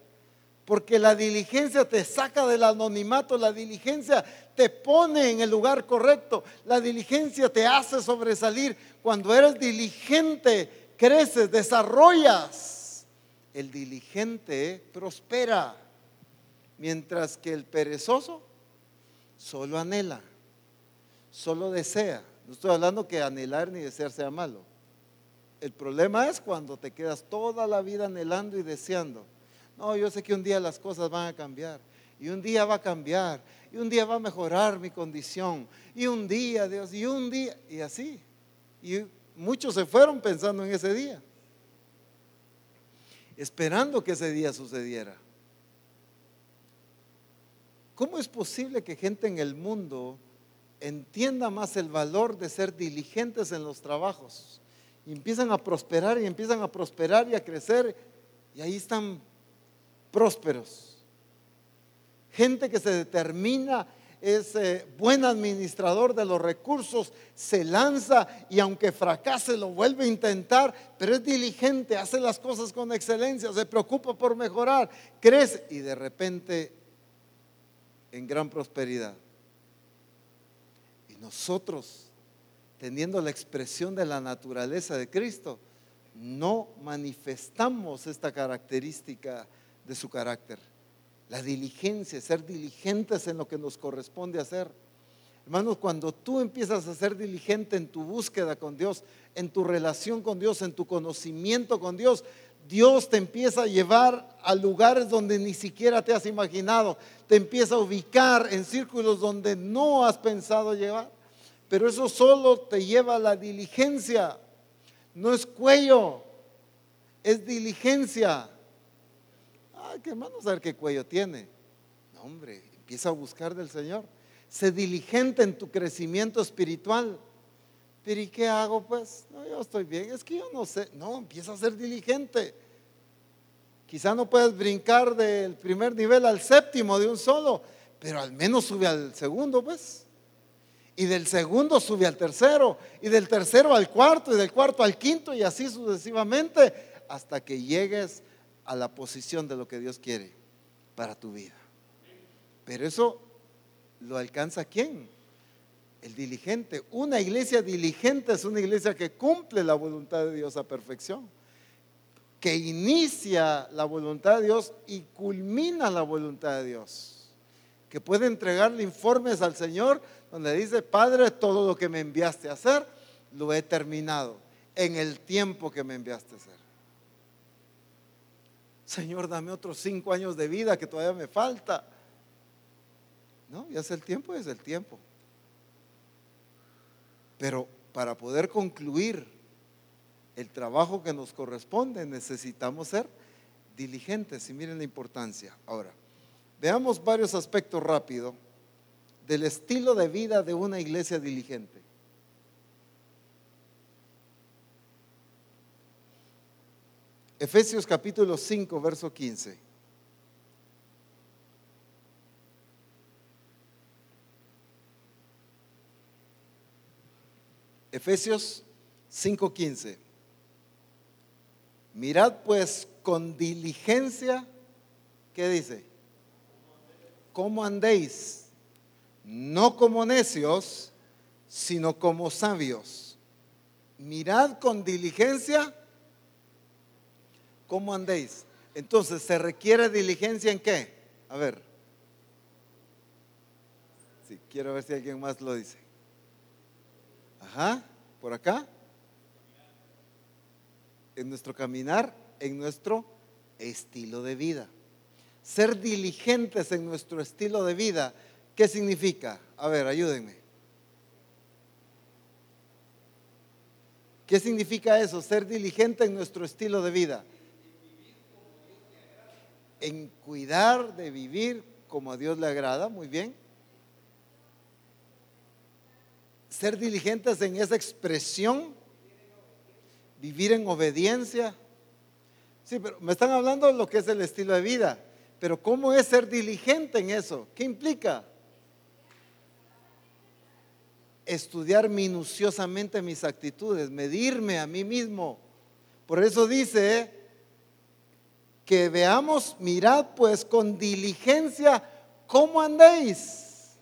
Porque la diligencia te saca del anonimato, la diligencia te pone en el lugar correcto, la diligencia te hace sobresalir. Cuando eres diligente, creces, desarrollas el diligente prospera, mientras que el perezoso solo anhela, solo desea. No estoy hablando que anhelar ni desear sea malo. El problema es cuando te quedas toda la vida anhelando y deseando. No, yo sé que un día las cosas van a cambiar. Y un día va a cambiar. Y un día va a mejorar mi condición. Y un día, Dios, y un día. Y así. Y muchos se fueron pensando en ese día esperando que ese día sucediera. ¿Cómo es posible que gente en el mundo entienda más el valor de ser diligentes en los trabajos? Y empiezan a prosperar y empiezan a prosperar y a crecer y ahí están prósperos. Gente que se determina es eh, buen administrador de los recursos, se lanza y aunque fracase lo vuelve a intentar, pero es diligente, hace las cosas con excelencia, se preocupa por mejorar, crece y de repente en gran prosperidad. Y nosotros, teniendo la expresión de la naturaleza de Cristo, no manifestamos esta característica de su carácter la diligencia, ser diligentes en lo que nos corresponde hacer. Hermanos, cuando tú empiezas a ser diligente en tu búsqueda con Dios, en tu relación con Dios, en tu conocimiento con Dios, Dios te empieza a llevar a lugares donde ni siquiera te has imaginado, te empieza a ubicar en círculos donde no has pensado llevar. Pero eso solo te lleva a la diligencia, no es cuello, es diligencia que hermano, saber qué cuello tiene. No, hombre, empieza a buscar del Señor. Sé diligente en tu crecimiento espiritual. Pero ¿y qué hago pues? No, yo estoy bien. Es que yo no sé. No, empieza a ser diligente. Quizá no puedes brincar del primer nivel al séptimo de un solo, pero al menos sube al segundo, pues. Y del segundo sube al tercero, y del tercero al cuarto, y del cuarto al quinto, y así sucesivamente, hasta que llegues a la posición de lo que Dios quiere para tu vida. Pero eso lo alcanza quién? El diligente. Una iglesia diligente es una iglesia que cumple la voluntad de Dios a perfección, que inicia la voluntad de Dios y culmina la voluntad de Dios, que puede entregarle informes al Señor donde dice, Padre, todo lo que me enviaste a hacer, lo he terminado en el tiempo que me enviaste a hacer. Señor, dame otros cinco años de vida que todavía me falta. No, ya es el tiempo, es el tiempo. Pero para poder concluir el trabajo que nos corresponde, necesitamos ser diligentes y miren la importancia. Ahora, veamos varios aspectos rápido del estilo de vida de una iglesia diligente. Efesios capítulo 5, verso 15. Efesios 5:15. Mirad pues con diligencia, ¿qué dice? ¿Cómo andéis? No como necios, sino como sabios. Mirad con diligencia ¿Cómo andéis? Entonces, ¿se requiere diligencia en qué? A ver. Sí, quiero ver si alguien más lo dice. Ajá, por acá. En nuestro caminar, en nuestro estilo de vida. Ser diligentes en nuestro estilo de vida, ¿qué significa? A ver, ayúdenme. ¿Qué significa eso? Ser diligente en nuestro estilo de vida. En cuidar de vivir como a Dios le agrada, muy bien. Ser diligentes en esa expresión, vivir en obediencia. Sí, pero me están hablando de lo que es el estilo de vida. Pero ¿cómo es ser diligente en eso? ¿Qué implica? Estudiar minuciosamente mis actitudes, medirme a mí mismo. Por eso dice que veamos, mirad pues con diligencia cómo andéis,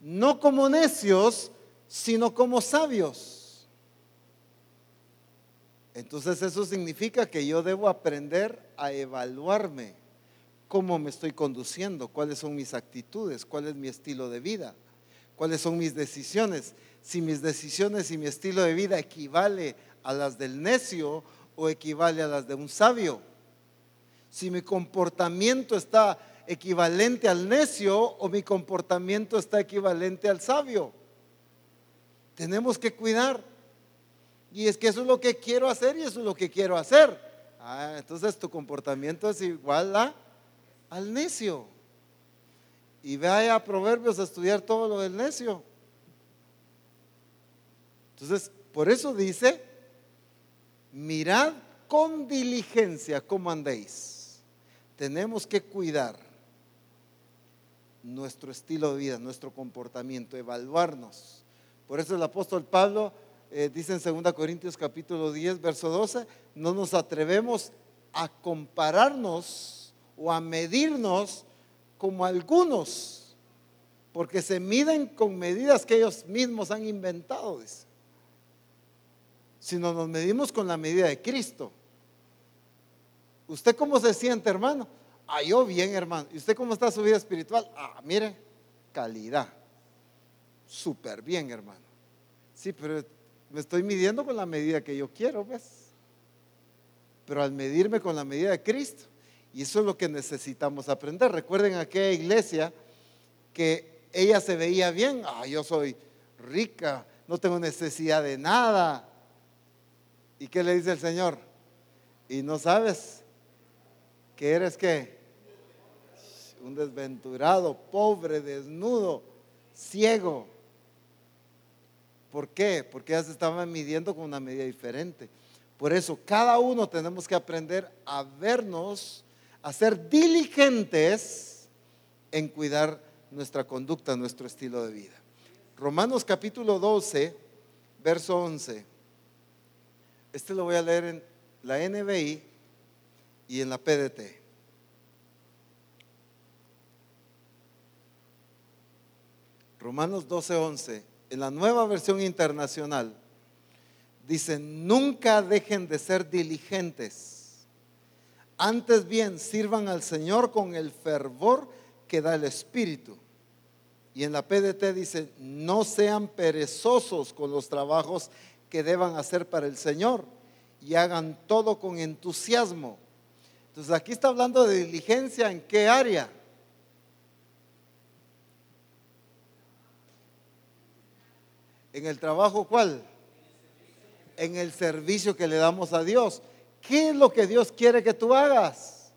no como necios, sino como sabios. Entonces eso significa que yo debo aprender a evaluarme cómo me estoy conduciendo, cuáles son mis actitudes, cuál es mi estilo de vida cuáles son mis decisiones, si mis decisiones y mi estilo de vida equivale a las del necio o equivale a las de un sabio. Si mi comportamiento está equivalente al necio o mi comportamiento está equivalente al sabio. Tenemos que cuidar. Y es que eso es lo que quiero hacer y eso es lo que quiero hacer. Ah, entonces tu comportamiento es igual a, al necio y vaya a Proverbios a estudiar todo lo del necio. Entonces, por eso dice, mirad con diligencia cómo andéis. Tenemos que cuidar nuestro estilo de vida, nuestro comportamiento, evaluarnos. Por eso el apóstol Pablo eh, dice en 2 Corintios capítulo 10, verso 12, no nos atrevemos a compararnos o a medirnos como algunos, porque se miden con medidas que ellos mismos han inventado, dice. Sino nos medimos con la medida de Cristo. ¿Usted cómo se siente, hermano? Ah, yo bien, hermano. ¿Y usted cómo está su vida espiritual? Ah, mire, calidad. Súper bien, hermano. Sí, pero me estoy midiendo con la medida que yo quiero, ¿ves? Pero al medirme con la medida de Cristo, y eso es lo que necesitamos aprender. Recuerden aquella iglesia que ella se veía bien. Ah, yo soy rica, no tengo necesidad de nada. ¿Y qué le dice el Señor? Y no sabes que eres qué? Un desventurado, pobre, desnudo, ciego. ¿Por qué? Porque ya se estaban midiendo con una medida diferente. Por eso cada uno tenemos que aprender a vernos a ser diligentes en cuidar nuestra conducta, nuestro estilo de vida. Romanos capítulo 12, verso 11. Este lo voy a leer en la NBI y en la PDT. Romanos 12, 11. En la nueva versión internacional dice, nunca dejen de ser diligentes antes bien, sirvan al Señor con el fervor que da el Espíritu. Y en la PDT dice, no sean perezosos con los trabajos que deban hacer para el Señor y hagan todo con entusiasmo. Entonces aquí está hablando de diligencia en qué área. ¿En el trabajo cuál? En el servicio que le damos a Dios. ¿Qué es lo que Dios quiere que tú hagas?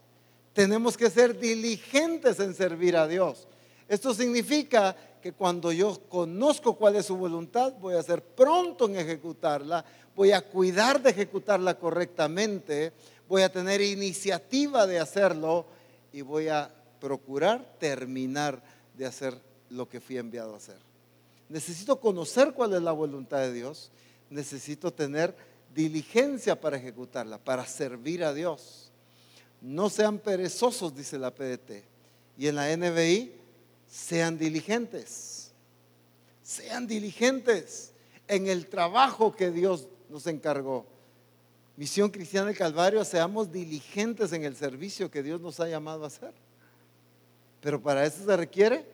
Tenemos que ser diligentes en servir a Dios. Esto significa que cuando yo conozco cuál es su voluntad, voy a ser pronto en ejecutarla, voy a cuidar de ejecutarla correctamente, voy a tener iniciativa de hacerlo y voy a procurar terminar de hacer lo que fui enviado a hacer. Necesito conocer cuál es la voluntad de Dios, necesito tener diligencia para ejecutarla, para servir a Dios. No sean perezosos, dice la PDT. Y en la NBI, sean diligentes. Sean diligentes en el trabajo que Dios nos encargó. Misión Cristiana del Calvario, seamos diligentes en el servicio que Dios nos ha llamado a hacer. Pero para eso se requiere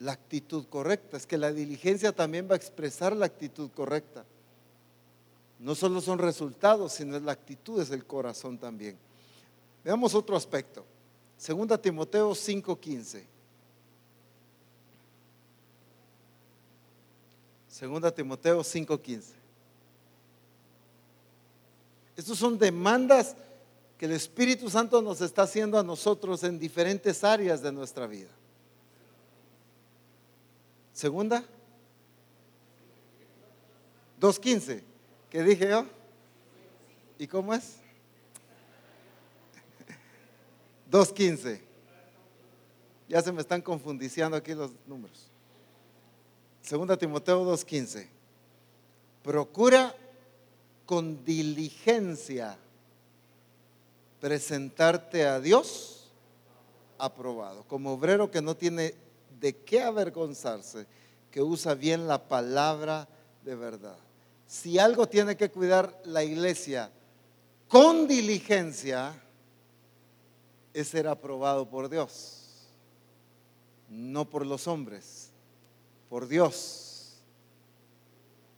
la actitud correcta. Es que la diligencia también va a expresar la actitud correcta. No solo son resultados, sino es la actitud, es el corazón también. Veamos otro aspecto. Segunda Timoteo 5:15. Segunda Timoteo 5:15. Estas son demandas que el Espíritu Santo nos está haciendo a nosotros en diferentes áreas de nuestra vida. Segunda. 2.15. ¿Qué dije yo? ¿Y cómo es? 2.15. Ya se me están confundiendo aquí los números. Segunda Timoteo 2.15. Procura con diligencia presentarte a Dios aprobado, como obrero que no tiene de qué avergonzarse, que usa bien la palabra de verdad. Si algo tiene que cuidar la iglesia con diligencia, es ser aprobado por Dios, no por los hombres, por Dios.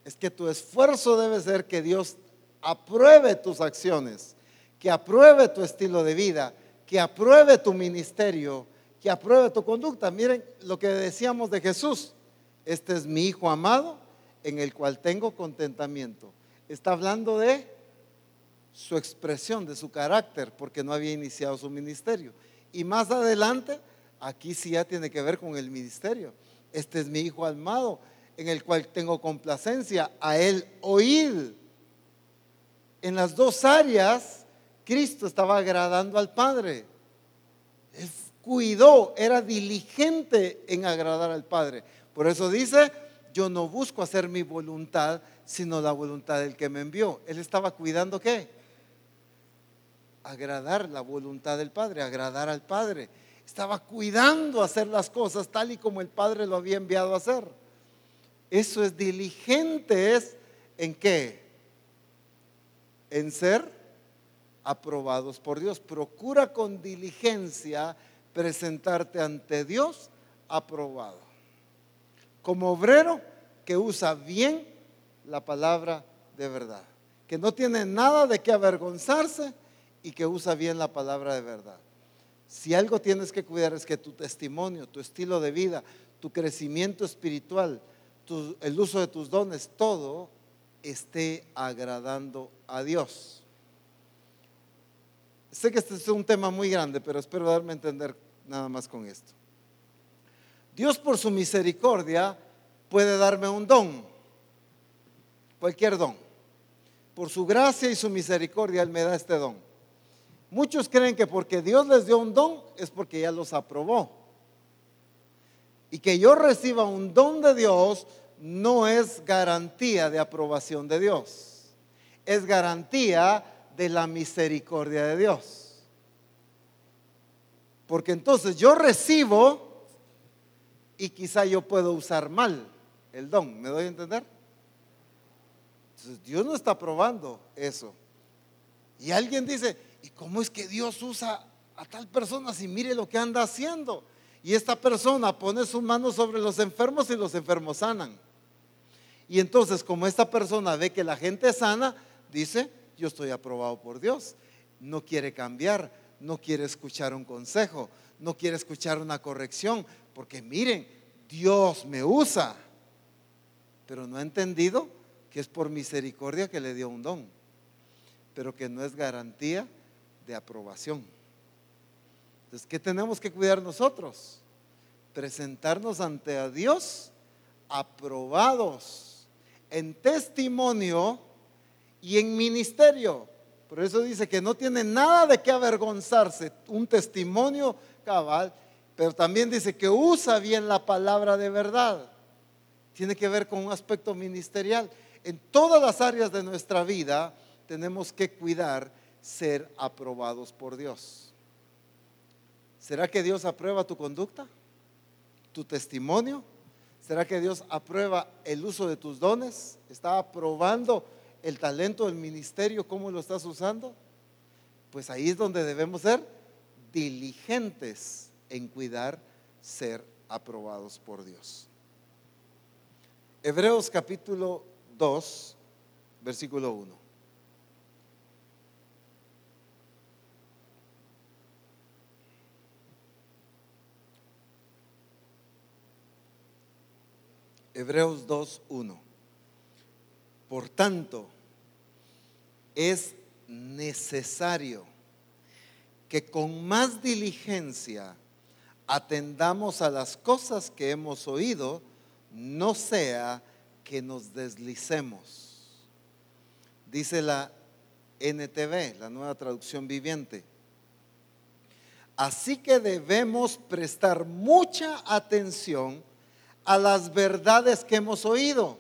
Es que tu esfuerzo debe ser que Dios apruebe tus acciones que apruebe tu estilo de vida, que apruebe tu ministerio, que apruebe tu conducta. Miren lo que decíamos de Jesús. Este es mi Hijo amado en el cual tengo contentamiento. Está hablando de su expresión, de su carácter, porque no había iniciado su ministerio. Y más adelante, aquí sí ya tiene que ver con el ministerio. Este es mi Hijo amado en el cual tengo complacencia. A él oír. En las dos áreas Cristo estaba agradando al Padre. Él cuidó, era diligente en agradar al Padre. Por eso dice, yo no busco hacer mi voluntad, sino la voluntad del que me envió. Él estaba cuidando qué? Agradar la voluntad del Padre, agradar al Padre. Estaba cuidando hacer las cosas tal y como el Padre lo había enviado a hacer. Eso es diligente, es en qué? En ser aprobados por Dios. Procura con diligencia presentarte ante Dios aprobado. Como obrero que usa bien la palabra de verdad. Que no tiene nada de qué avergonzarse y que usa bien la palabra de verdad. Si algo tienes que cuidar es que tu testimonio, tu estilo de vida, tu crecimiento espiritual, el uso de tus dones, todo esté agradando a Dios. Sé que este es un tema muy grande, pero espero darme a entender nada más con esto. Dios por su misericordia puede darme un don, cualquier don. Por su gracia y su misericordia Él me da este don. Muchos creen que porque Dios les dio un don es porque ya los aprobó. Y que yo reciba un don de Dios no es garantía de aprobación de Dios. Es garantía de la misericordia de Dios. Porque entonces yo recibo y quizá yo puedo usar mal el don. ¿Me doy a entender? Entonces Dios no está probando eso. Y alguien dice, ¿y cómo es que Dios usa a tal persona si mire lo que anda haciendo? Y esta persona pone su mano sobre los enfermos y los enfermos sanan. Y entonces como esta persona ve que la gente sana, dice, yo estoy aprobado por Dios. No quiere cambiar, no quiere escuchar un consejo, no quiere escuchar una corrección, porque miren, Dios me usa, pero no ha entendido que es por misericordia que le dio un don, pero que no es garantía de aprobación. Entonces, ¿qué tenemos que cuidar nosotros? Presentarnos ante a Dios aprobados en testimonio y en ministerio. Por eso dice que no tiene nada de qué avergonzarse, un testimonio cabal, pero también dice que usa bien la palabra de verdad. Tiene que ver con un aspecto ministerial. En todas las áreas de nuestra vida tenemos que cuidar ser aprobados por Dios. ¿Será que Dios aprueba tu conducta? ¿Tu testimonio? ¿Será que Dios aprueba el uso de tus dones? ¿Está aprobando el talento del ministerio, cómo lo estás usando, pues ahí es donde debemos ser diligentes en cuidar ser aprobados por Dios. Hebreos capítulo 2, versículo 1. Hebreos 2, 1. Por tanto, es necesario que con más diligencia atendamos a las cosas que hemos oído, no sea que nos deslicemos. Dice la NTV, la nueva traducción viviente. Así que debemos prestar mucha atención a las verdades que hemos oído,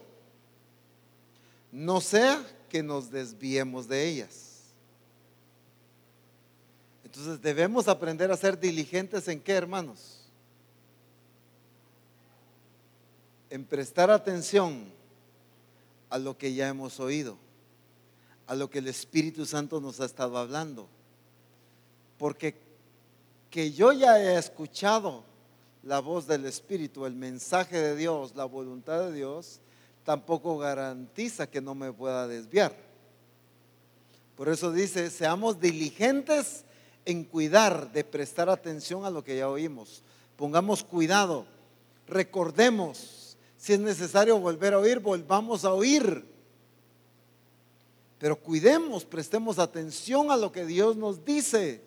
no sea que nos desviemos de ellas. Entonces debemos aprender a ser diligentes en qué, hermanos? En prestar atención a lo que ya hemos oído, a lo que el Espíritu Santo nos ha estado hablando. Porque que yo ya he escuchado la voz del Espíritu, el mensaje de Dios, la voluntad de Dios, tampoco garantiza que no me pueda desviar. Por eso dice, seamos diligentes en cuidar, de prestar atención a lo que ya oímos. Pongamos cuidado, recordemos, si es necesario volver a oír, volvamos a oír. Pero cuidemos, prestemos atención a lo que Dios nos dice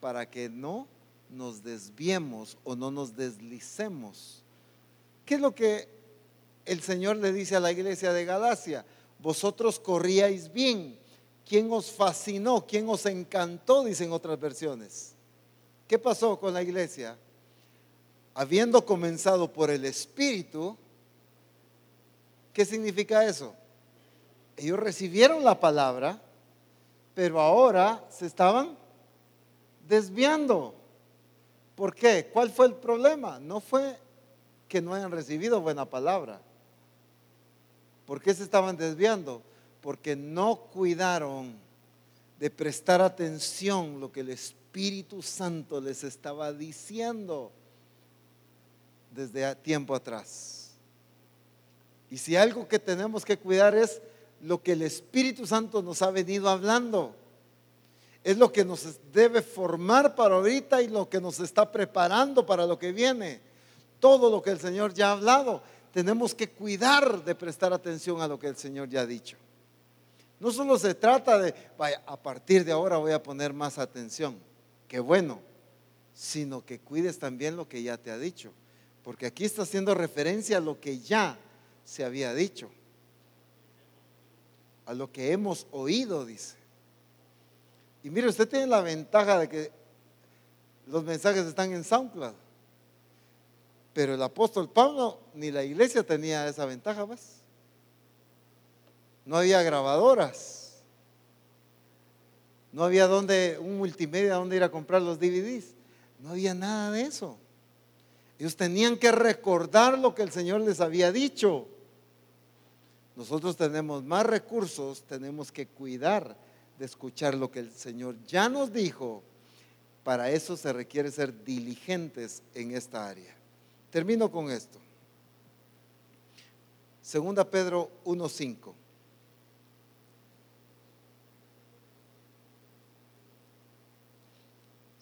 para que no nos desviemos o no nos deslicemos. ¿Qué es lo que el Señor le dice a la iglesia de Galacia? Vosotros corríais bien, ¿Quién os fascinó? ¿Quién os encantó? Dicen otras versiones. ¿Qué pasó con la iglesia? Habiendo comenzado por el Espíritu, ¿qué significa eso? Ellos recibieron la palabra, pero ahora se estaban desviando. ¿Por qué? ¿Cuál fue el problema? No fue que no hayan recibido buena palabra. ¿Por qué se estaban desviando? Porque no cuidaron de prestar atención lo que el Espíritu Santo les estaba diciendo desde tiempo atrás. Y si algo que tenemos que cuidar es lo que el Espíritu Santo nos ha venido hablando. Es lo que nos debe formar para ahorita y lo que nos está preparando para lo que viene. Todo lo que el Señor ya ha hablado. Tenemos que cuidar de prestar atención a lo que el Señor ya ha dicho. No solo se trata de, vaya, a partir de ahora voy a poner más atención, qué bueno, sino que cuides también lo que ya te ha dicho, porque aquí está haciendo referencia a lo que ya se había dicho, a lo que hemos oído, dice. Y mire, usted tiene la ventaja de que los mensajes están en SoundCloud, pero el apóstol Pablo ni la iglesia tenía esa ventaja, ¿ves? No había grabadoras, no había donde, un multimedia donde ir a comprar los DVDs, no había nada de eso. Ellos tenían que recordar lo que el Señor les había dicho. Nosotros tenemos más recursos, tenemos que cuidar de escuchar lo que el Señor ya nos dijo. Para eso se requiere ser diligentes en esta área. Termino con esto. Segunda Pedro 1.5.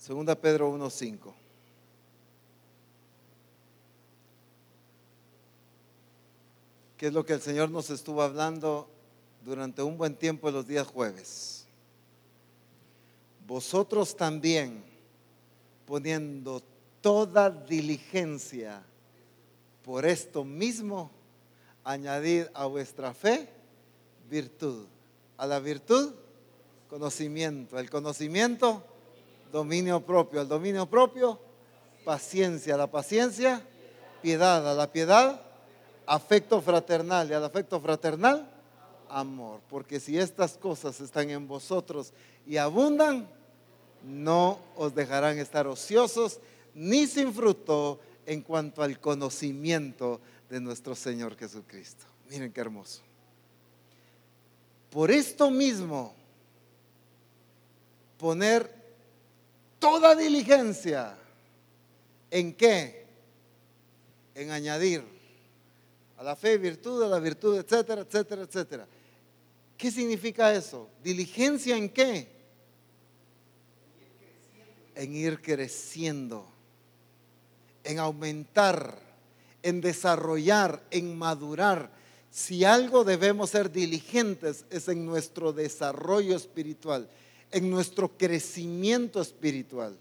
Segunda Pedro 1.5. ¿Qué es lo que el Señor nos estuvo hablando durante un buen tiempo los días jueves? Vosotros también, poniendo toda diligencia por esto mismo, añadid a vuestra fe virtud. A la virtud, conocimiento. El conocimiento, dominio propio. Al dominio propio, paciencia. La paciencia, piedad. A la piedad, afecto fraternal. Y al afecto fraternal, amor. Porque si estas cosas están en vosotros y abundan, no os dejarán estar ociosos ni sin fruto en cuanto al conocimiento de nuestro Señor Jesucristo. Miren qué hermoso. Por esto mismo, poner toda diligencia. ¿En qué? en añadir a la fe virtud, a la virtud, etcétera, etcétera, etcétera. ¿Qué significa eso? ¿Diligencia en qué? En ir creciendo, en aumentar, en desarrollar, en madurar. Si algo debemos ser diligentes es en nuestro desarrollo espiritual, en nuestro crecimiento espiritual.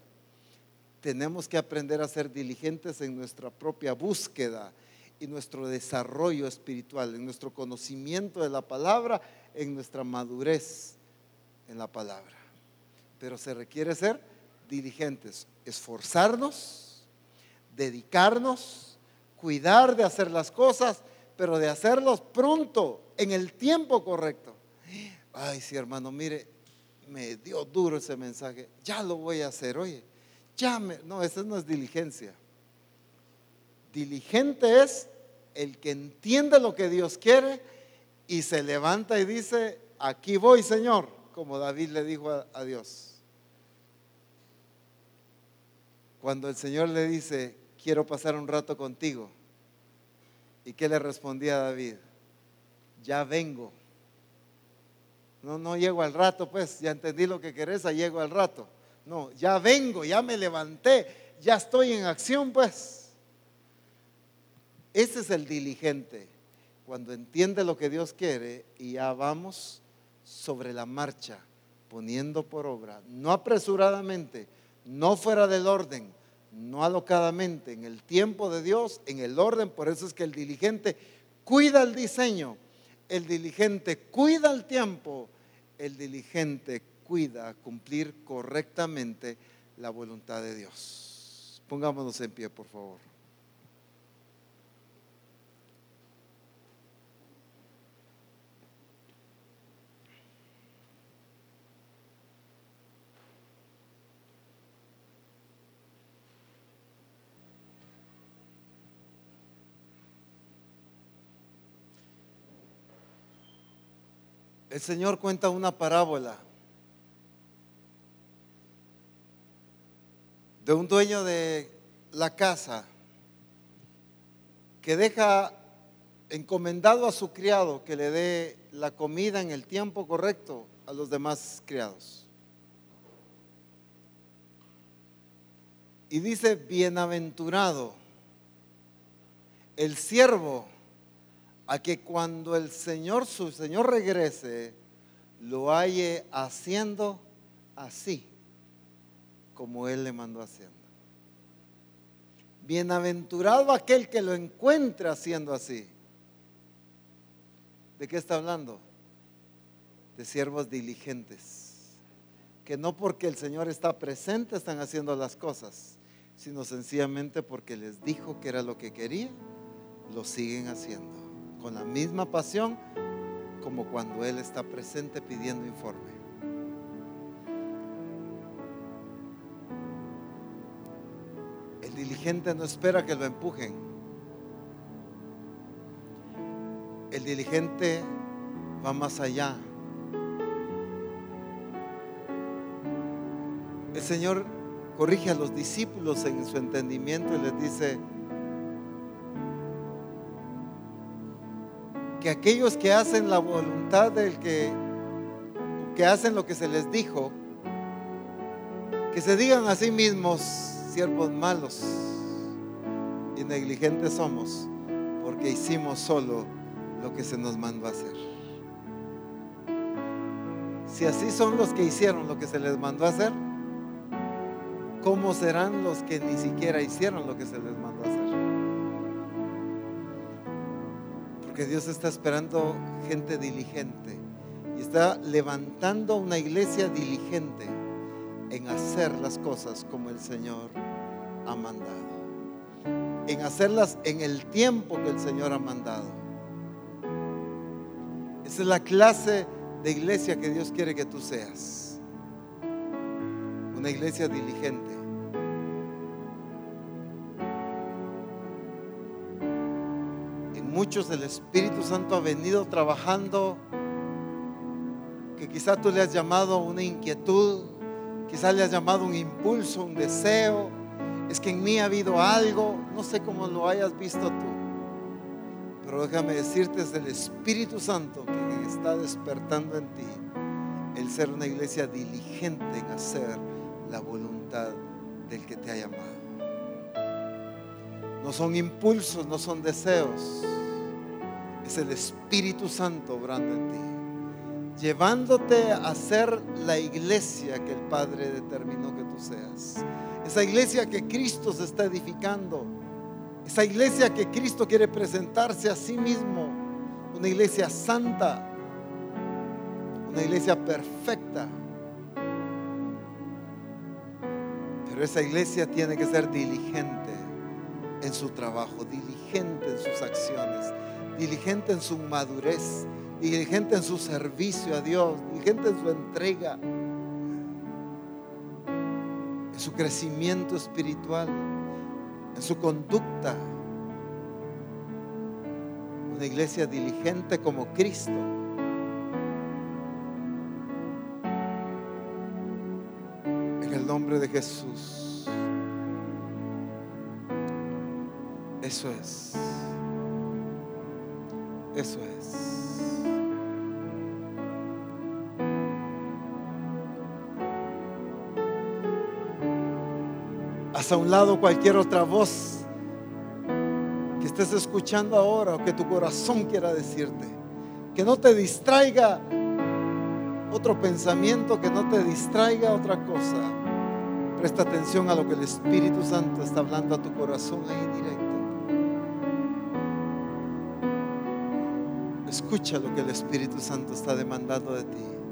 Tenemos que aprender a ser diligentes en nuestra propia búsqueda y nuestro desarrollo espiritual, en nuestro conocimiento de la palabra, en nuestra madurez en la palabra. Pero se requiere ser diligentes, esforzarnos, dedicarnos, cuidar de hacer las cosas, pero de hacerlos pronto, en el tiempo correcto. Ay, sí, hermano, mire, me dio duro ese mensaje. Ya lo voy a hacer, oye. Ya me, no, esa no es diligencia. Diligente es el que entiende lo que Dios quiere y se levanta y dice, aquí voy, Señor, como David le dijo a, a Dios. Cuando el Señor le dice, quiero pasar un rato contigo. ¿Y qué le respondía David? Ya vengo. No, no llego al rato, pues, ya entendí lo que querés, ya llego al rato. No, ya vengo, ya me levanté, ya estoy en acción, pues. Ese es el diligente, cuando entiende lo que Dios quiere y ya vamos sobre la marcha, poniendo por obra, no apresuradamente, no fuera del orden, no alocadamente, en el tiempo de Dios, en el orden. Por eso es que el diligente cuida el diseño, el diligente cuida el tiempo, el diligente cuida cumplir correctamente la voluntad de Dios. Pongámonos en pie, por favor. El Señor cuenta una parábola de un dueño de la casa que deja encomendado a su criado que le dé la comida en el tiempo correcto a los demás criados. Y dice, bienaventurado el siervo a que cuando el Señor, su Señor regrese, lo halle haciendo así, como Él le mandó haciendo. Bienaventurado aquel que lo encuentre haciendo así. ¿De qué está hablando? De siervos diligentes, que no porque el Señor está presente están haciendo las cosas, sino sencillamente porque les dijo que era lo que quería, lo siguen haciendo con la misma pasión como cuando Él está presente pidiendo informe. El diligente no espera que lo empujen. El diligente va más allá. El Señor corrige a los discípulos en su entendimiento y les dice, que aquellos que hacen la voluntad del que, que hacen lo que se les dijo, que se digan a sí mismos, siervos malos y negligentes somos, porque hicimos solo lo que se nos mandó a hacer. Si así son los que hicieron lo que se les mandó a hacer, ¿cómo serán los que ni siquiera hicieron lo que se les mandó a hacer? Porque Dios está esperando gente diligente y está levantando una iglesia diligente en hacer las cosas como el Señor ha mandado. En hacerlas en el tiempo que el Señor ha mandado. Esa es la clase de iglesia que Dios quiere que tú seas. Una iglesia diligente. Muchos el Espíritu Santo ha venido trabajando, que quizá tú le has llamado una inquietud, quizá le has llamado un impulso, un deseo, es que en mí ha habido algo, no sé cómo lo hayas visto tú, pero déjame decirte, es el Espíritu Santo que está despertando en ti el ser una iglesia diligente en hacer la voluntad del que te ha llamado. No son impulsos, no son deseos. Es el Espíritu Santo obrando en ti, llevándote a ser la iglesia que el Padre determinó que tú seas. Esa iglesia que Cristo se está edificando. Esa iglesia que Cristo quiere presentarse a sí mismo. Una iglesia santa. Una iglesia perfecta. Pero esa iglesia tiene que ser diligente en su trabajo, diligente en sus acciones, diligente en su madurez, diligente en su servicio a Dios, diligente en su entrega, en su crecimiento espiritual, en su conducta. Una iglesia diligente como Cristo. En el nombre de Jesús. Eso es. Eso es. Haz a un lado cualquier otra voz que estés escuchando ahora o que tu corazón quiera decirte. Que no te distraiga otro pensamiento, que no te distraiga otra cosa. Presta atención a lo que el Espíritu Santo está hablando a tu corazón ahí directo. Escucha lo que el Espíritu Santo está demandando de ti.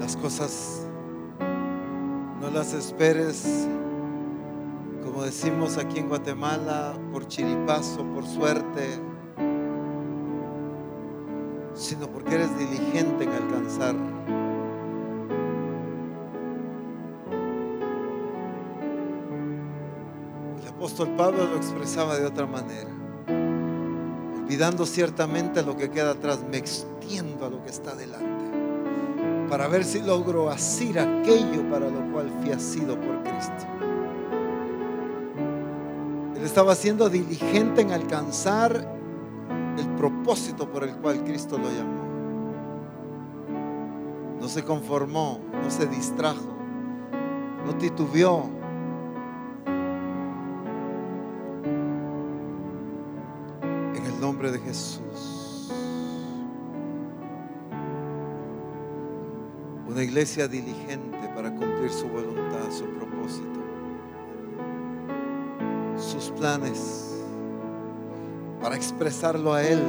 Las cosas no las esperes, como decimos aquí en Guatemala, por chiripazo, por suerte, sino porque eres diligente en alcanzar. El apóstol Pablo lo expresaba de otra manera. Olvidando ciertamente lo que queda atrás, me extiendo a lo que está delante para ver si logro asir aquello para lo cual fui asido por Cristo. Él estaba siendo diligente en alcanzar el propósito por el cual Cristo lo llamó. No se conformó, no se distrajo, no titubeó. En el nombre de Jesús. Iglesia diligente para cumplir su voluntad, su propósito, sus planes, para expresarlo a Él.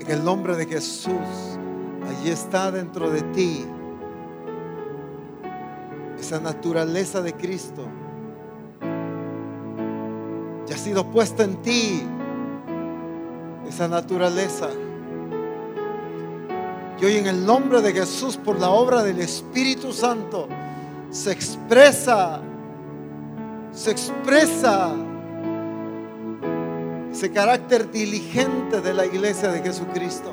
En el nombre de Jesús, allí está dentro de ti esa naturaleza de Cristo. Ya ha sido puesta en ti esa naturaleza. Y hoy en el nombre de Jesús, por la obra del Espíritu Santo, se expresa, se expresa ese carácter diligente de la iglesia de Jesucristo.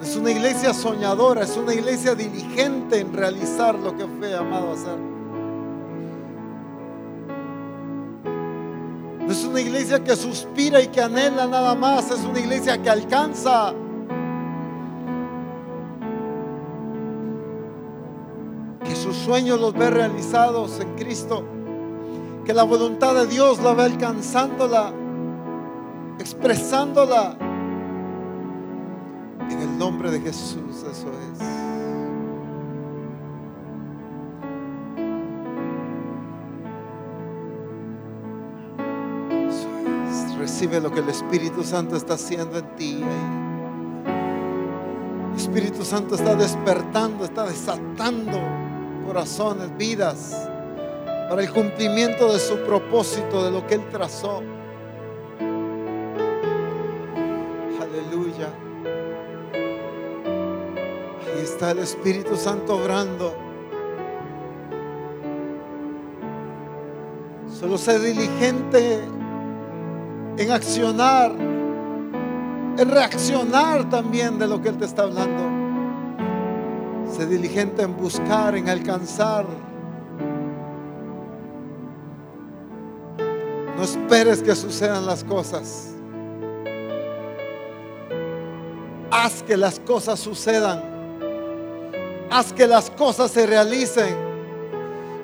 Es una iglesia soñadora, es una iglesia diligente en realizar lo que fue amado a hacer. Una iglesia que suspira y que anhela nada más, es una iglesia que alcanza. Que sus sueños los ve realizados en Cristo. Que la voluntad de Dios la ve alcanzándola, expresándola. En el nombre de Jesús, eso es. Recibe lo que el Espíritu Santo está haciendo en ti. El Espíritu Santo está despertando, está desatando corazones, vidas, para el cumplimiento de su propósito, de lo que Él trazó. Aleluya. Ahí está el Espíritu Santo obrando. Solo sé diligente en accionar, en reaccionar también de lo que Él te está hablando. Sé diligente en buscar, en alcanzar. No esperes que sucedan las cosas. Haz que las cosas sucedan. Haz que las cosas se realicen.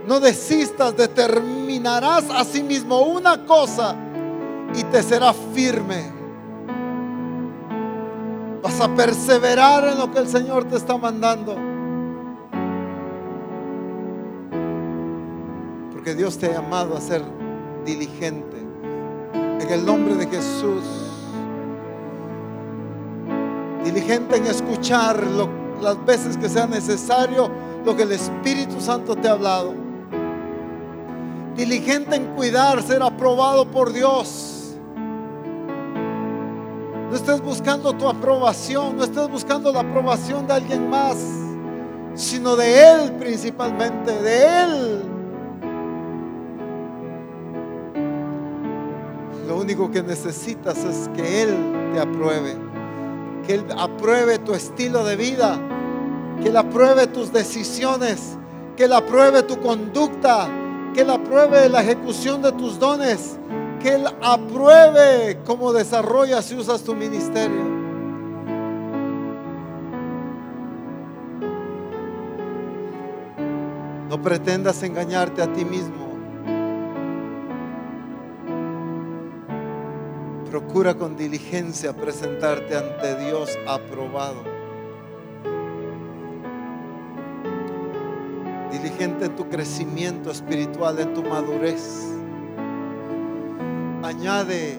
No desistas, determinarás a sí mismo una cosa y te será firme. Vas a perseverar en lo que el Señor te está mandando. Porque Dios te ha llamado a ser diligente. En el nombre de Jesús. Diligente en escuchar las veces que sea necesario lo que el Espíritu Santo te ha hablado. Diligente en cuidar, ser aprobado por Dios no estés buscando tu aprobación, no estés buscando la aprobación de alguien más, sino de Él principalmente, de Él. Lo único que necesitas es que Él te apruebe, que Él apruebe tu estilo de vida, que Él apruebe tus decisiones, que Él apruebe tu conducta, que Él apruebe la ejecución de tus dones que Él apruebe cómo desarrollas y usas tu ministerio. No pretendas engañarte a ti mismo. Procura con diligencia presentarte ante Dios aprobado. Diligente en tu crecimiento espiritual, en tu madurez añade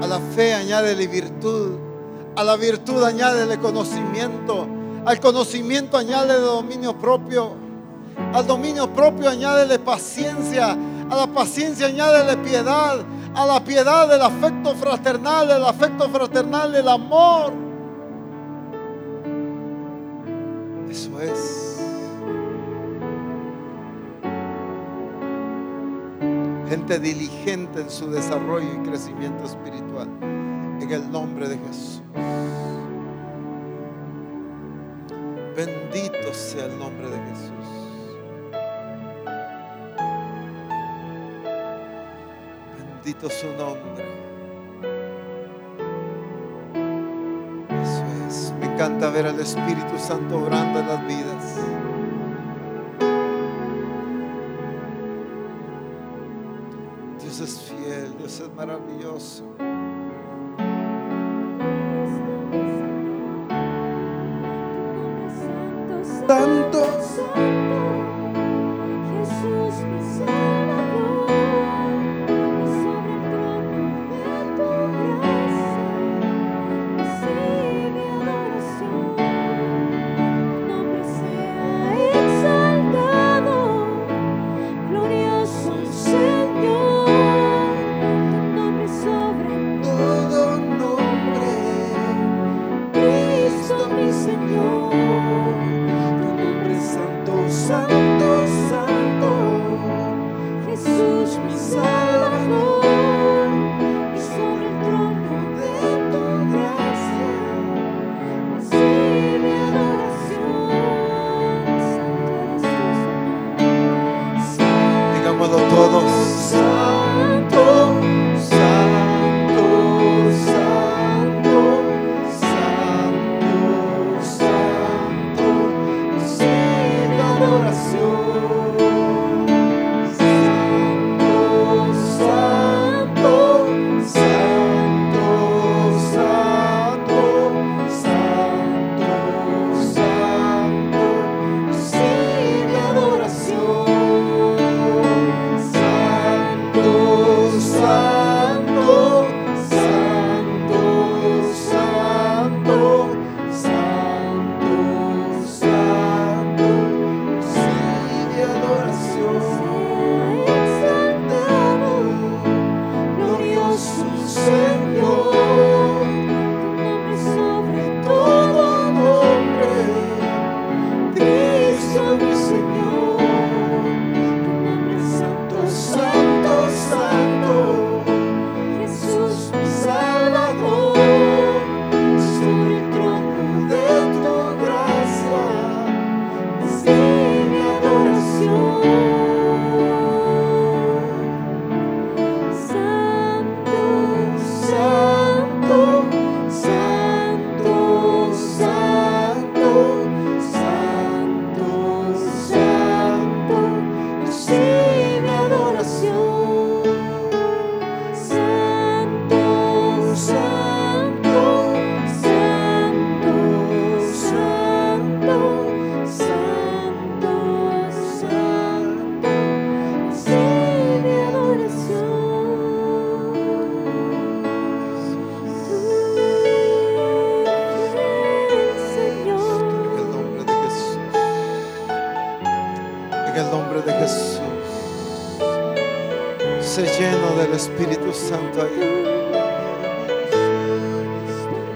a la fe, añade virtud. A la virtud añade conocimiento. Al conocimiento añade dominio propio. Al dominio propio añade paciencia. A la paciencia añade piedad. A la piedad el afecto fraternal. El afecto fraternal el amor. Eso es. Gente diligente en su desarrollo y crecimiento espiritual. En el nombre de Jesús. Bendito sea el nombre de Jesús. Bendito su nombre. Eso es. Me encanta ver al Espíritu Santo obrando en las vidas. Es maravilloso.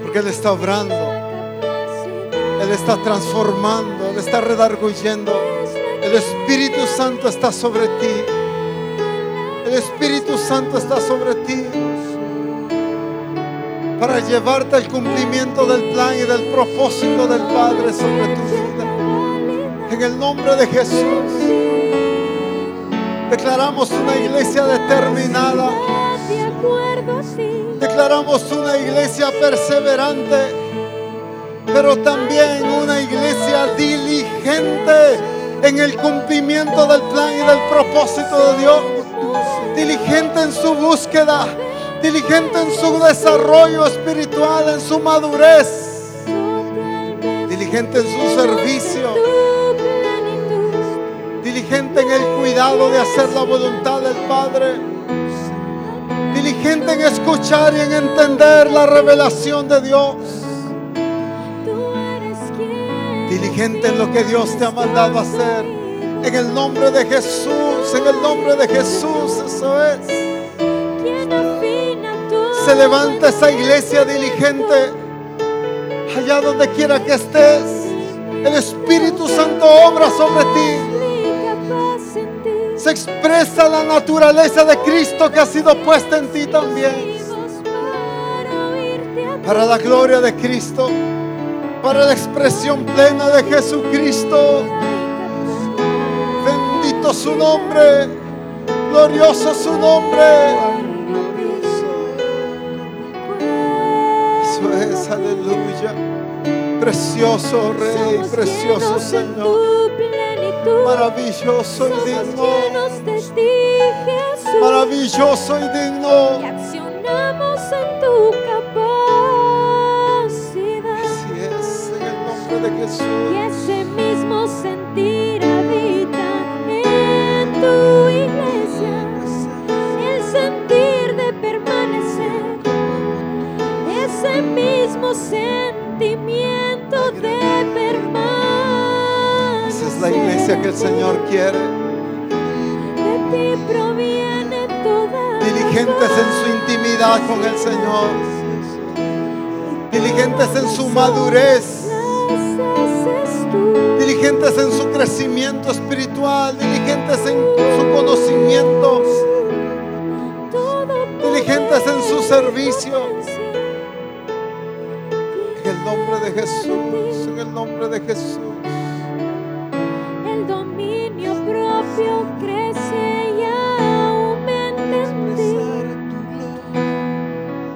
Porque Él está obrando. Él está transformando. Él está redarguyendo. El Espíritu Santo está sobre ti. El Espíritu Santo está sobre ti. Para llevarte al cumplimiento del plan y del propósito del Padre sobre tu vida. En el nombre de Jesús. Declaramos una iglesia determinada. Declaramos una iglesia perseverante. Pero también una iglesia diligente en el cumplimiento del plan y del propósito de Dios. Diligente en su búsqueda. Diligente en su desarrollo espiritual, en su madurez. Diligente en su servicio. Diligente en el cuidado de hacer la voluntad del Padre, diligente en escuchar y en entender la revelación de Dios, diligente en lo que Dios te ha mandado a hacer. En el nombre de Jesús, en el nombre de Jesús, eso es. Se levanta esa iglesia diligente allá donde quiera que estés. El Espíritu Santo obra sobre ti. Se expresa la naturaleza de Cristo que ha sido puesta en ti también. Para la gloria de Cristo, para la expresión plena de Jesucristo. Bendito su nombre, glorioso su nombre. Eso es, aleluya. Precioso Rey, precioso Señor. Plenitud. Maravilloso y digno. llenos de ti, Jesús. Maravilloso y Y digno. accionamos en tu capacidad. Así es, en el nombre de Jesús. Y ese mismo sentir iglesia que el Señor quiere. De ti proviene toda Diligentes en su intimidad con el Señor. Diligentes en su madurez. Diligentes en su crecimiento espiritual. Diligentes en su conocimiento. Diligentes en su servicio. potencia. En el nombre de Jesús. En el nombre de Jesús. Propio crece y aumenta en ti.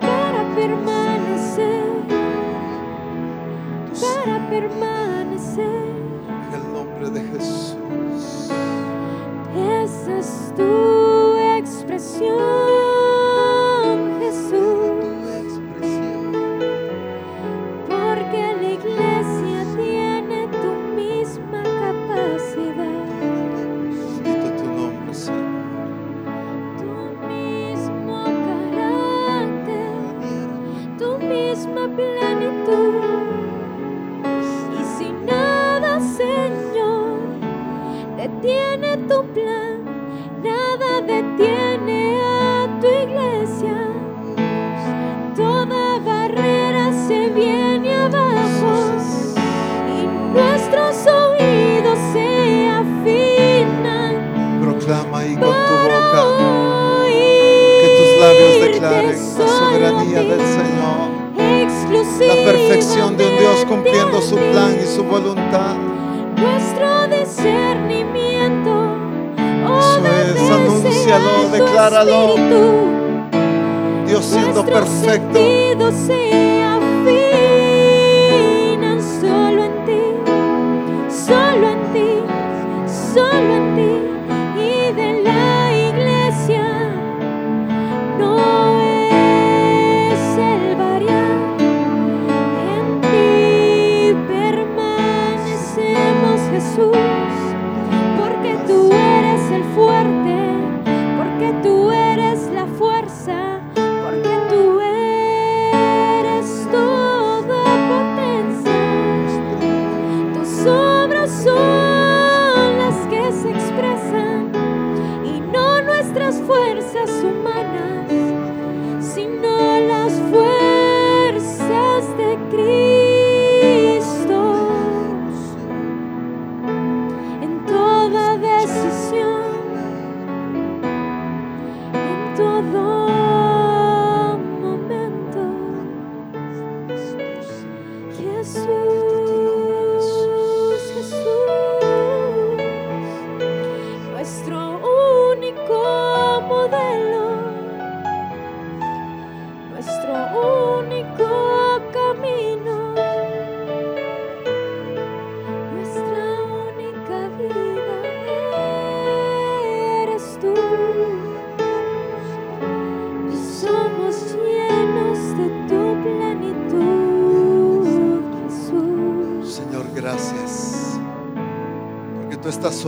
Para permanecer, para permanecer. En el nombre de Jesús. Esa es tu expresión, cumpliendo su plan y su voluntad. Nuestro discernimiento. Oh, Eso es, anúncialo, decláralo. espíritu. Dios siendo perfecto.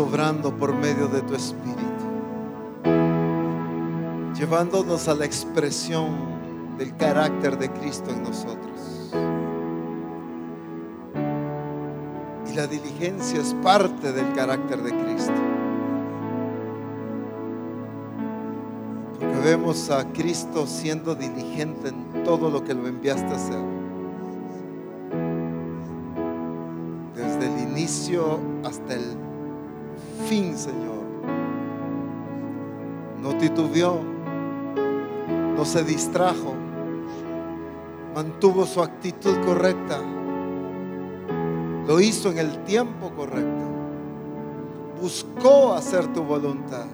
Sobrando por medio de tu Espíritu. Llevándonos a la expresión del carácter de Cristo en nosotros. Y la diligencia es parte del carácter de Cristo. Porque vemos a Cristo siendo diligente en todo lo que lo enviaste a hacer. desde el inicio hasta el fin, Señor. No titubeó, no se distrajo, mantuvo su actitud correcta, lo hizo en el tiempo correcto, buscó hacer tu voluntad.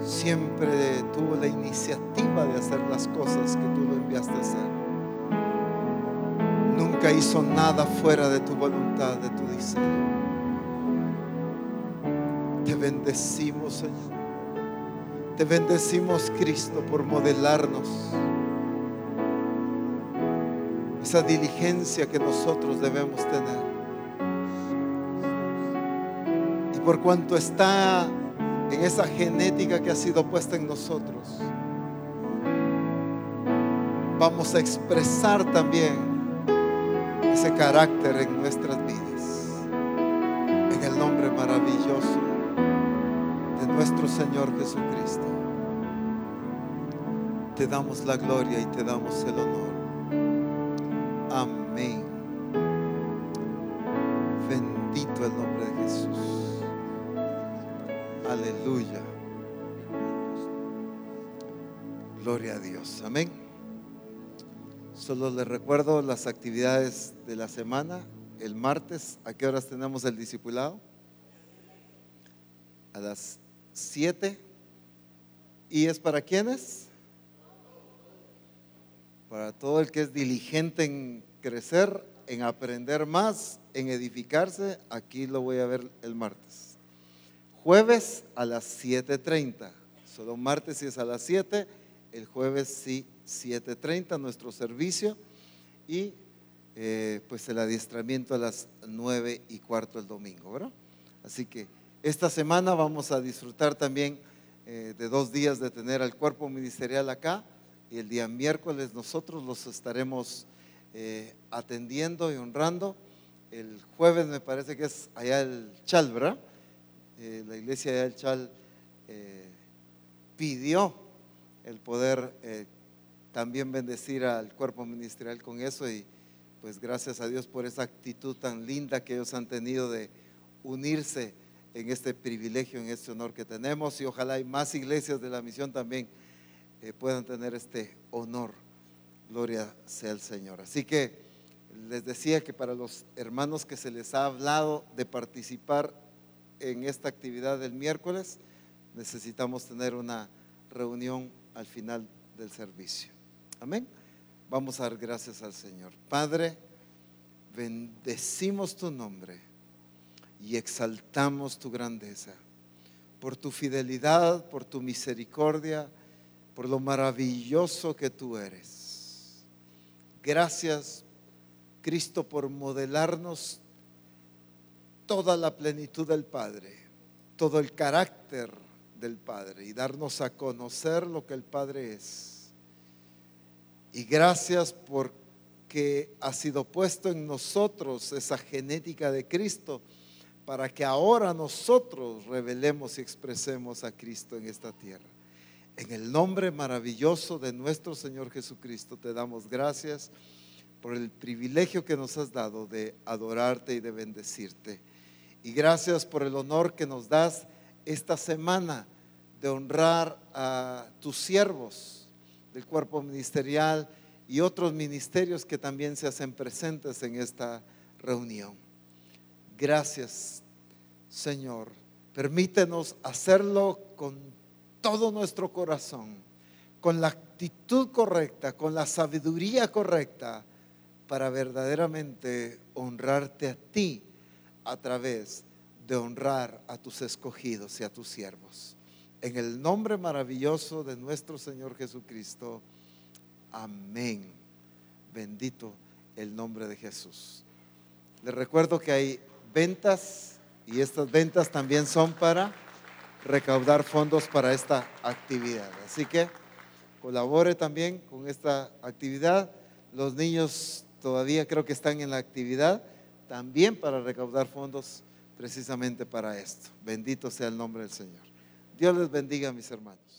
Siempre tuvo la iniciativa de hacer las cosas que tú lo enviaste a hacer. Nunca hizo nada fuera de tu voluntad, de tu diseño. Bendecimos, Señor. Te bendecimos, Cristo, por modelarnos esa diligencia que nosotros debemos tener. Y por cuanto está en esa genética que ha sido puesta en nosotros, vamos a expresar también ese carácter en nuestras vidas. Nuestro Señor Jesucristo. Te damos la gloria y te damos el honor. Amén. Bendito el nombre de Jesús. Aleluya. Gloria a Dios. Amén. Solo les recuerdo las actividades de la semana. El martes, ¿a qué horas tenemos el discipulado? A las 7. ¿Y es para quiénes? Para todo el que es diligente en crecer, en aprender más, en edificarse. Aquí lo voy a ver el martes. Jueves a las 7.30. Solo martes si es a las 7. El jueves sí 7.30 nuestro servicio y eh, pues el adiestramiento a las 9 y cuarto el domingo, ¿verdad? Así que esta semana vamos a disfrutar también eh, de dos días de tener al cuerpo ministerial acá y el día miércoles nosotros los estaremos eh, atendiendo y honrando. El jueves me parece que es allá el Chal, ¿verdad? Eh, la iglesia allá del Chal pidió el poder también bendecir al cuerpo ministerial con eso y pues gracias a Dios por esa actitud tan linda que ellos han tenido de unirse en este privilegio, en este honor que tenemos y ojalá hay más iglesias de la misión también eh, puedan tener este honor. Gloria sea el Señor. Así que les decía que para los hermanos que se les ha hablado de participar en esta actividad del miércoles, necesitamos tener una reunión al final del servicio. Amén. Vamos a dar gracias al Señor. Padre, bendecimos tu nombre y exaltamos tu grandeza por tu fidelidad, por tu misericordia, por lo maravilloso que tú eres. Gracias, Cristo, por modelarnos toda la plenitud del Padre, todo el carácter del Padre y darnos a conocer lo que el Padre es. Y gracias porque ha sido puesto en nosotros esa genética de Cristo para que ahora nosotros revelemos y expresemos a Cristo en esta tierra. En el nombre maravilloso de nuestro Señor Jesucristo te damos gracias por el privilegio que nos has dado de adorarte y de bendecirte. Y gracias por el honor que nos das esta semana de honrar a tus siervos del cuerpo ministerial y otros ministerios que también se hacen presentes en esta reunión. Gracias, Señor. Permítenos hacerlo con todo nuestro corazón, con la actitud correcta, con la sabiduría correcta, para verdaderamente honrarte a ti a través de honrar a tus escogidos y a tus siervos. En el nombre maravilloso de nuestro Señor Jesucristo. Amén. Bendito el nombre de Jesús. Les recuerdo que hay ventas y estas ventas también son para recaudar fondos para esta actividad. Así que colabore también con esta actividad. Los niños todavía creo que están en la actividad también para recaudar fondos precisamente para esto. Bendito sea el nombre del Señor. Dios les bendiga, mis hermanos.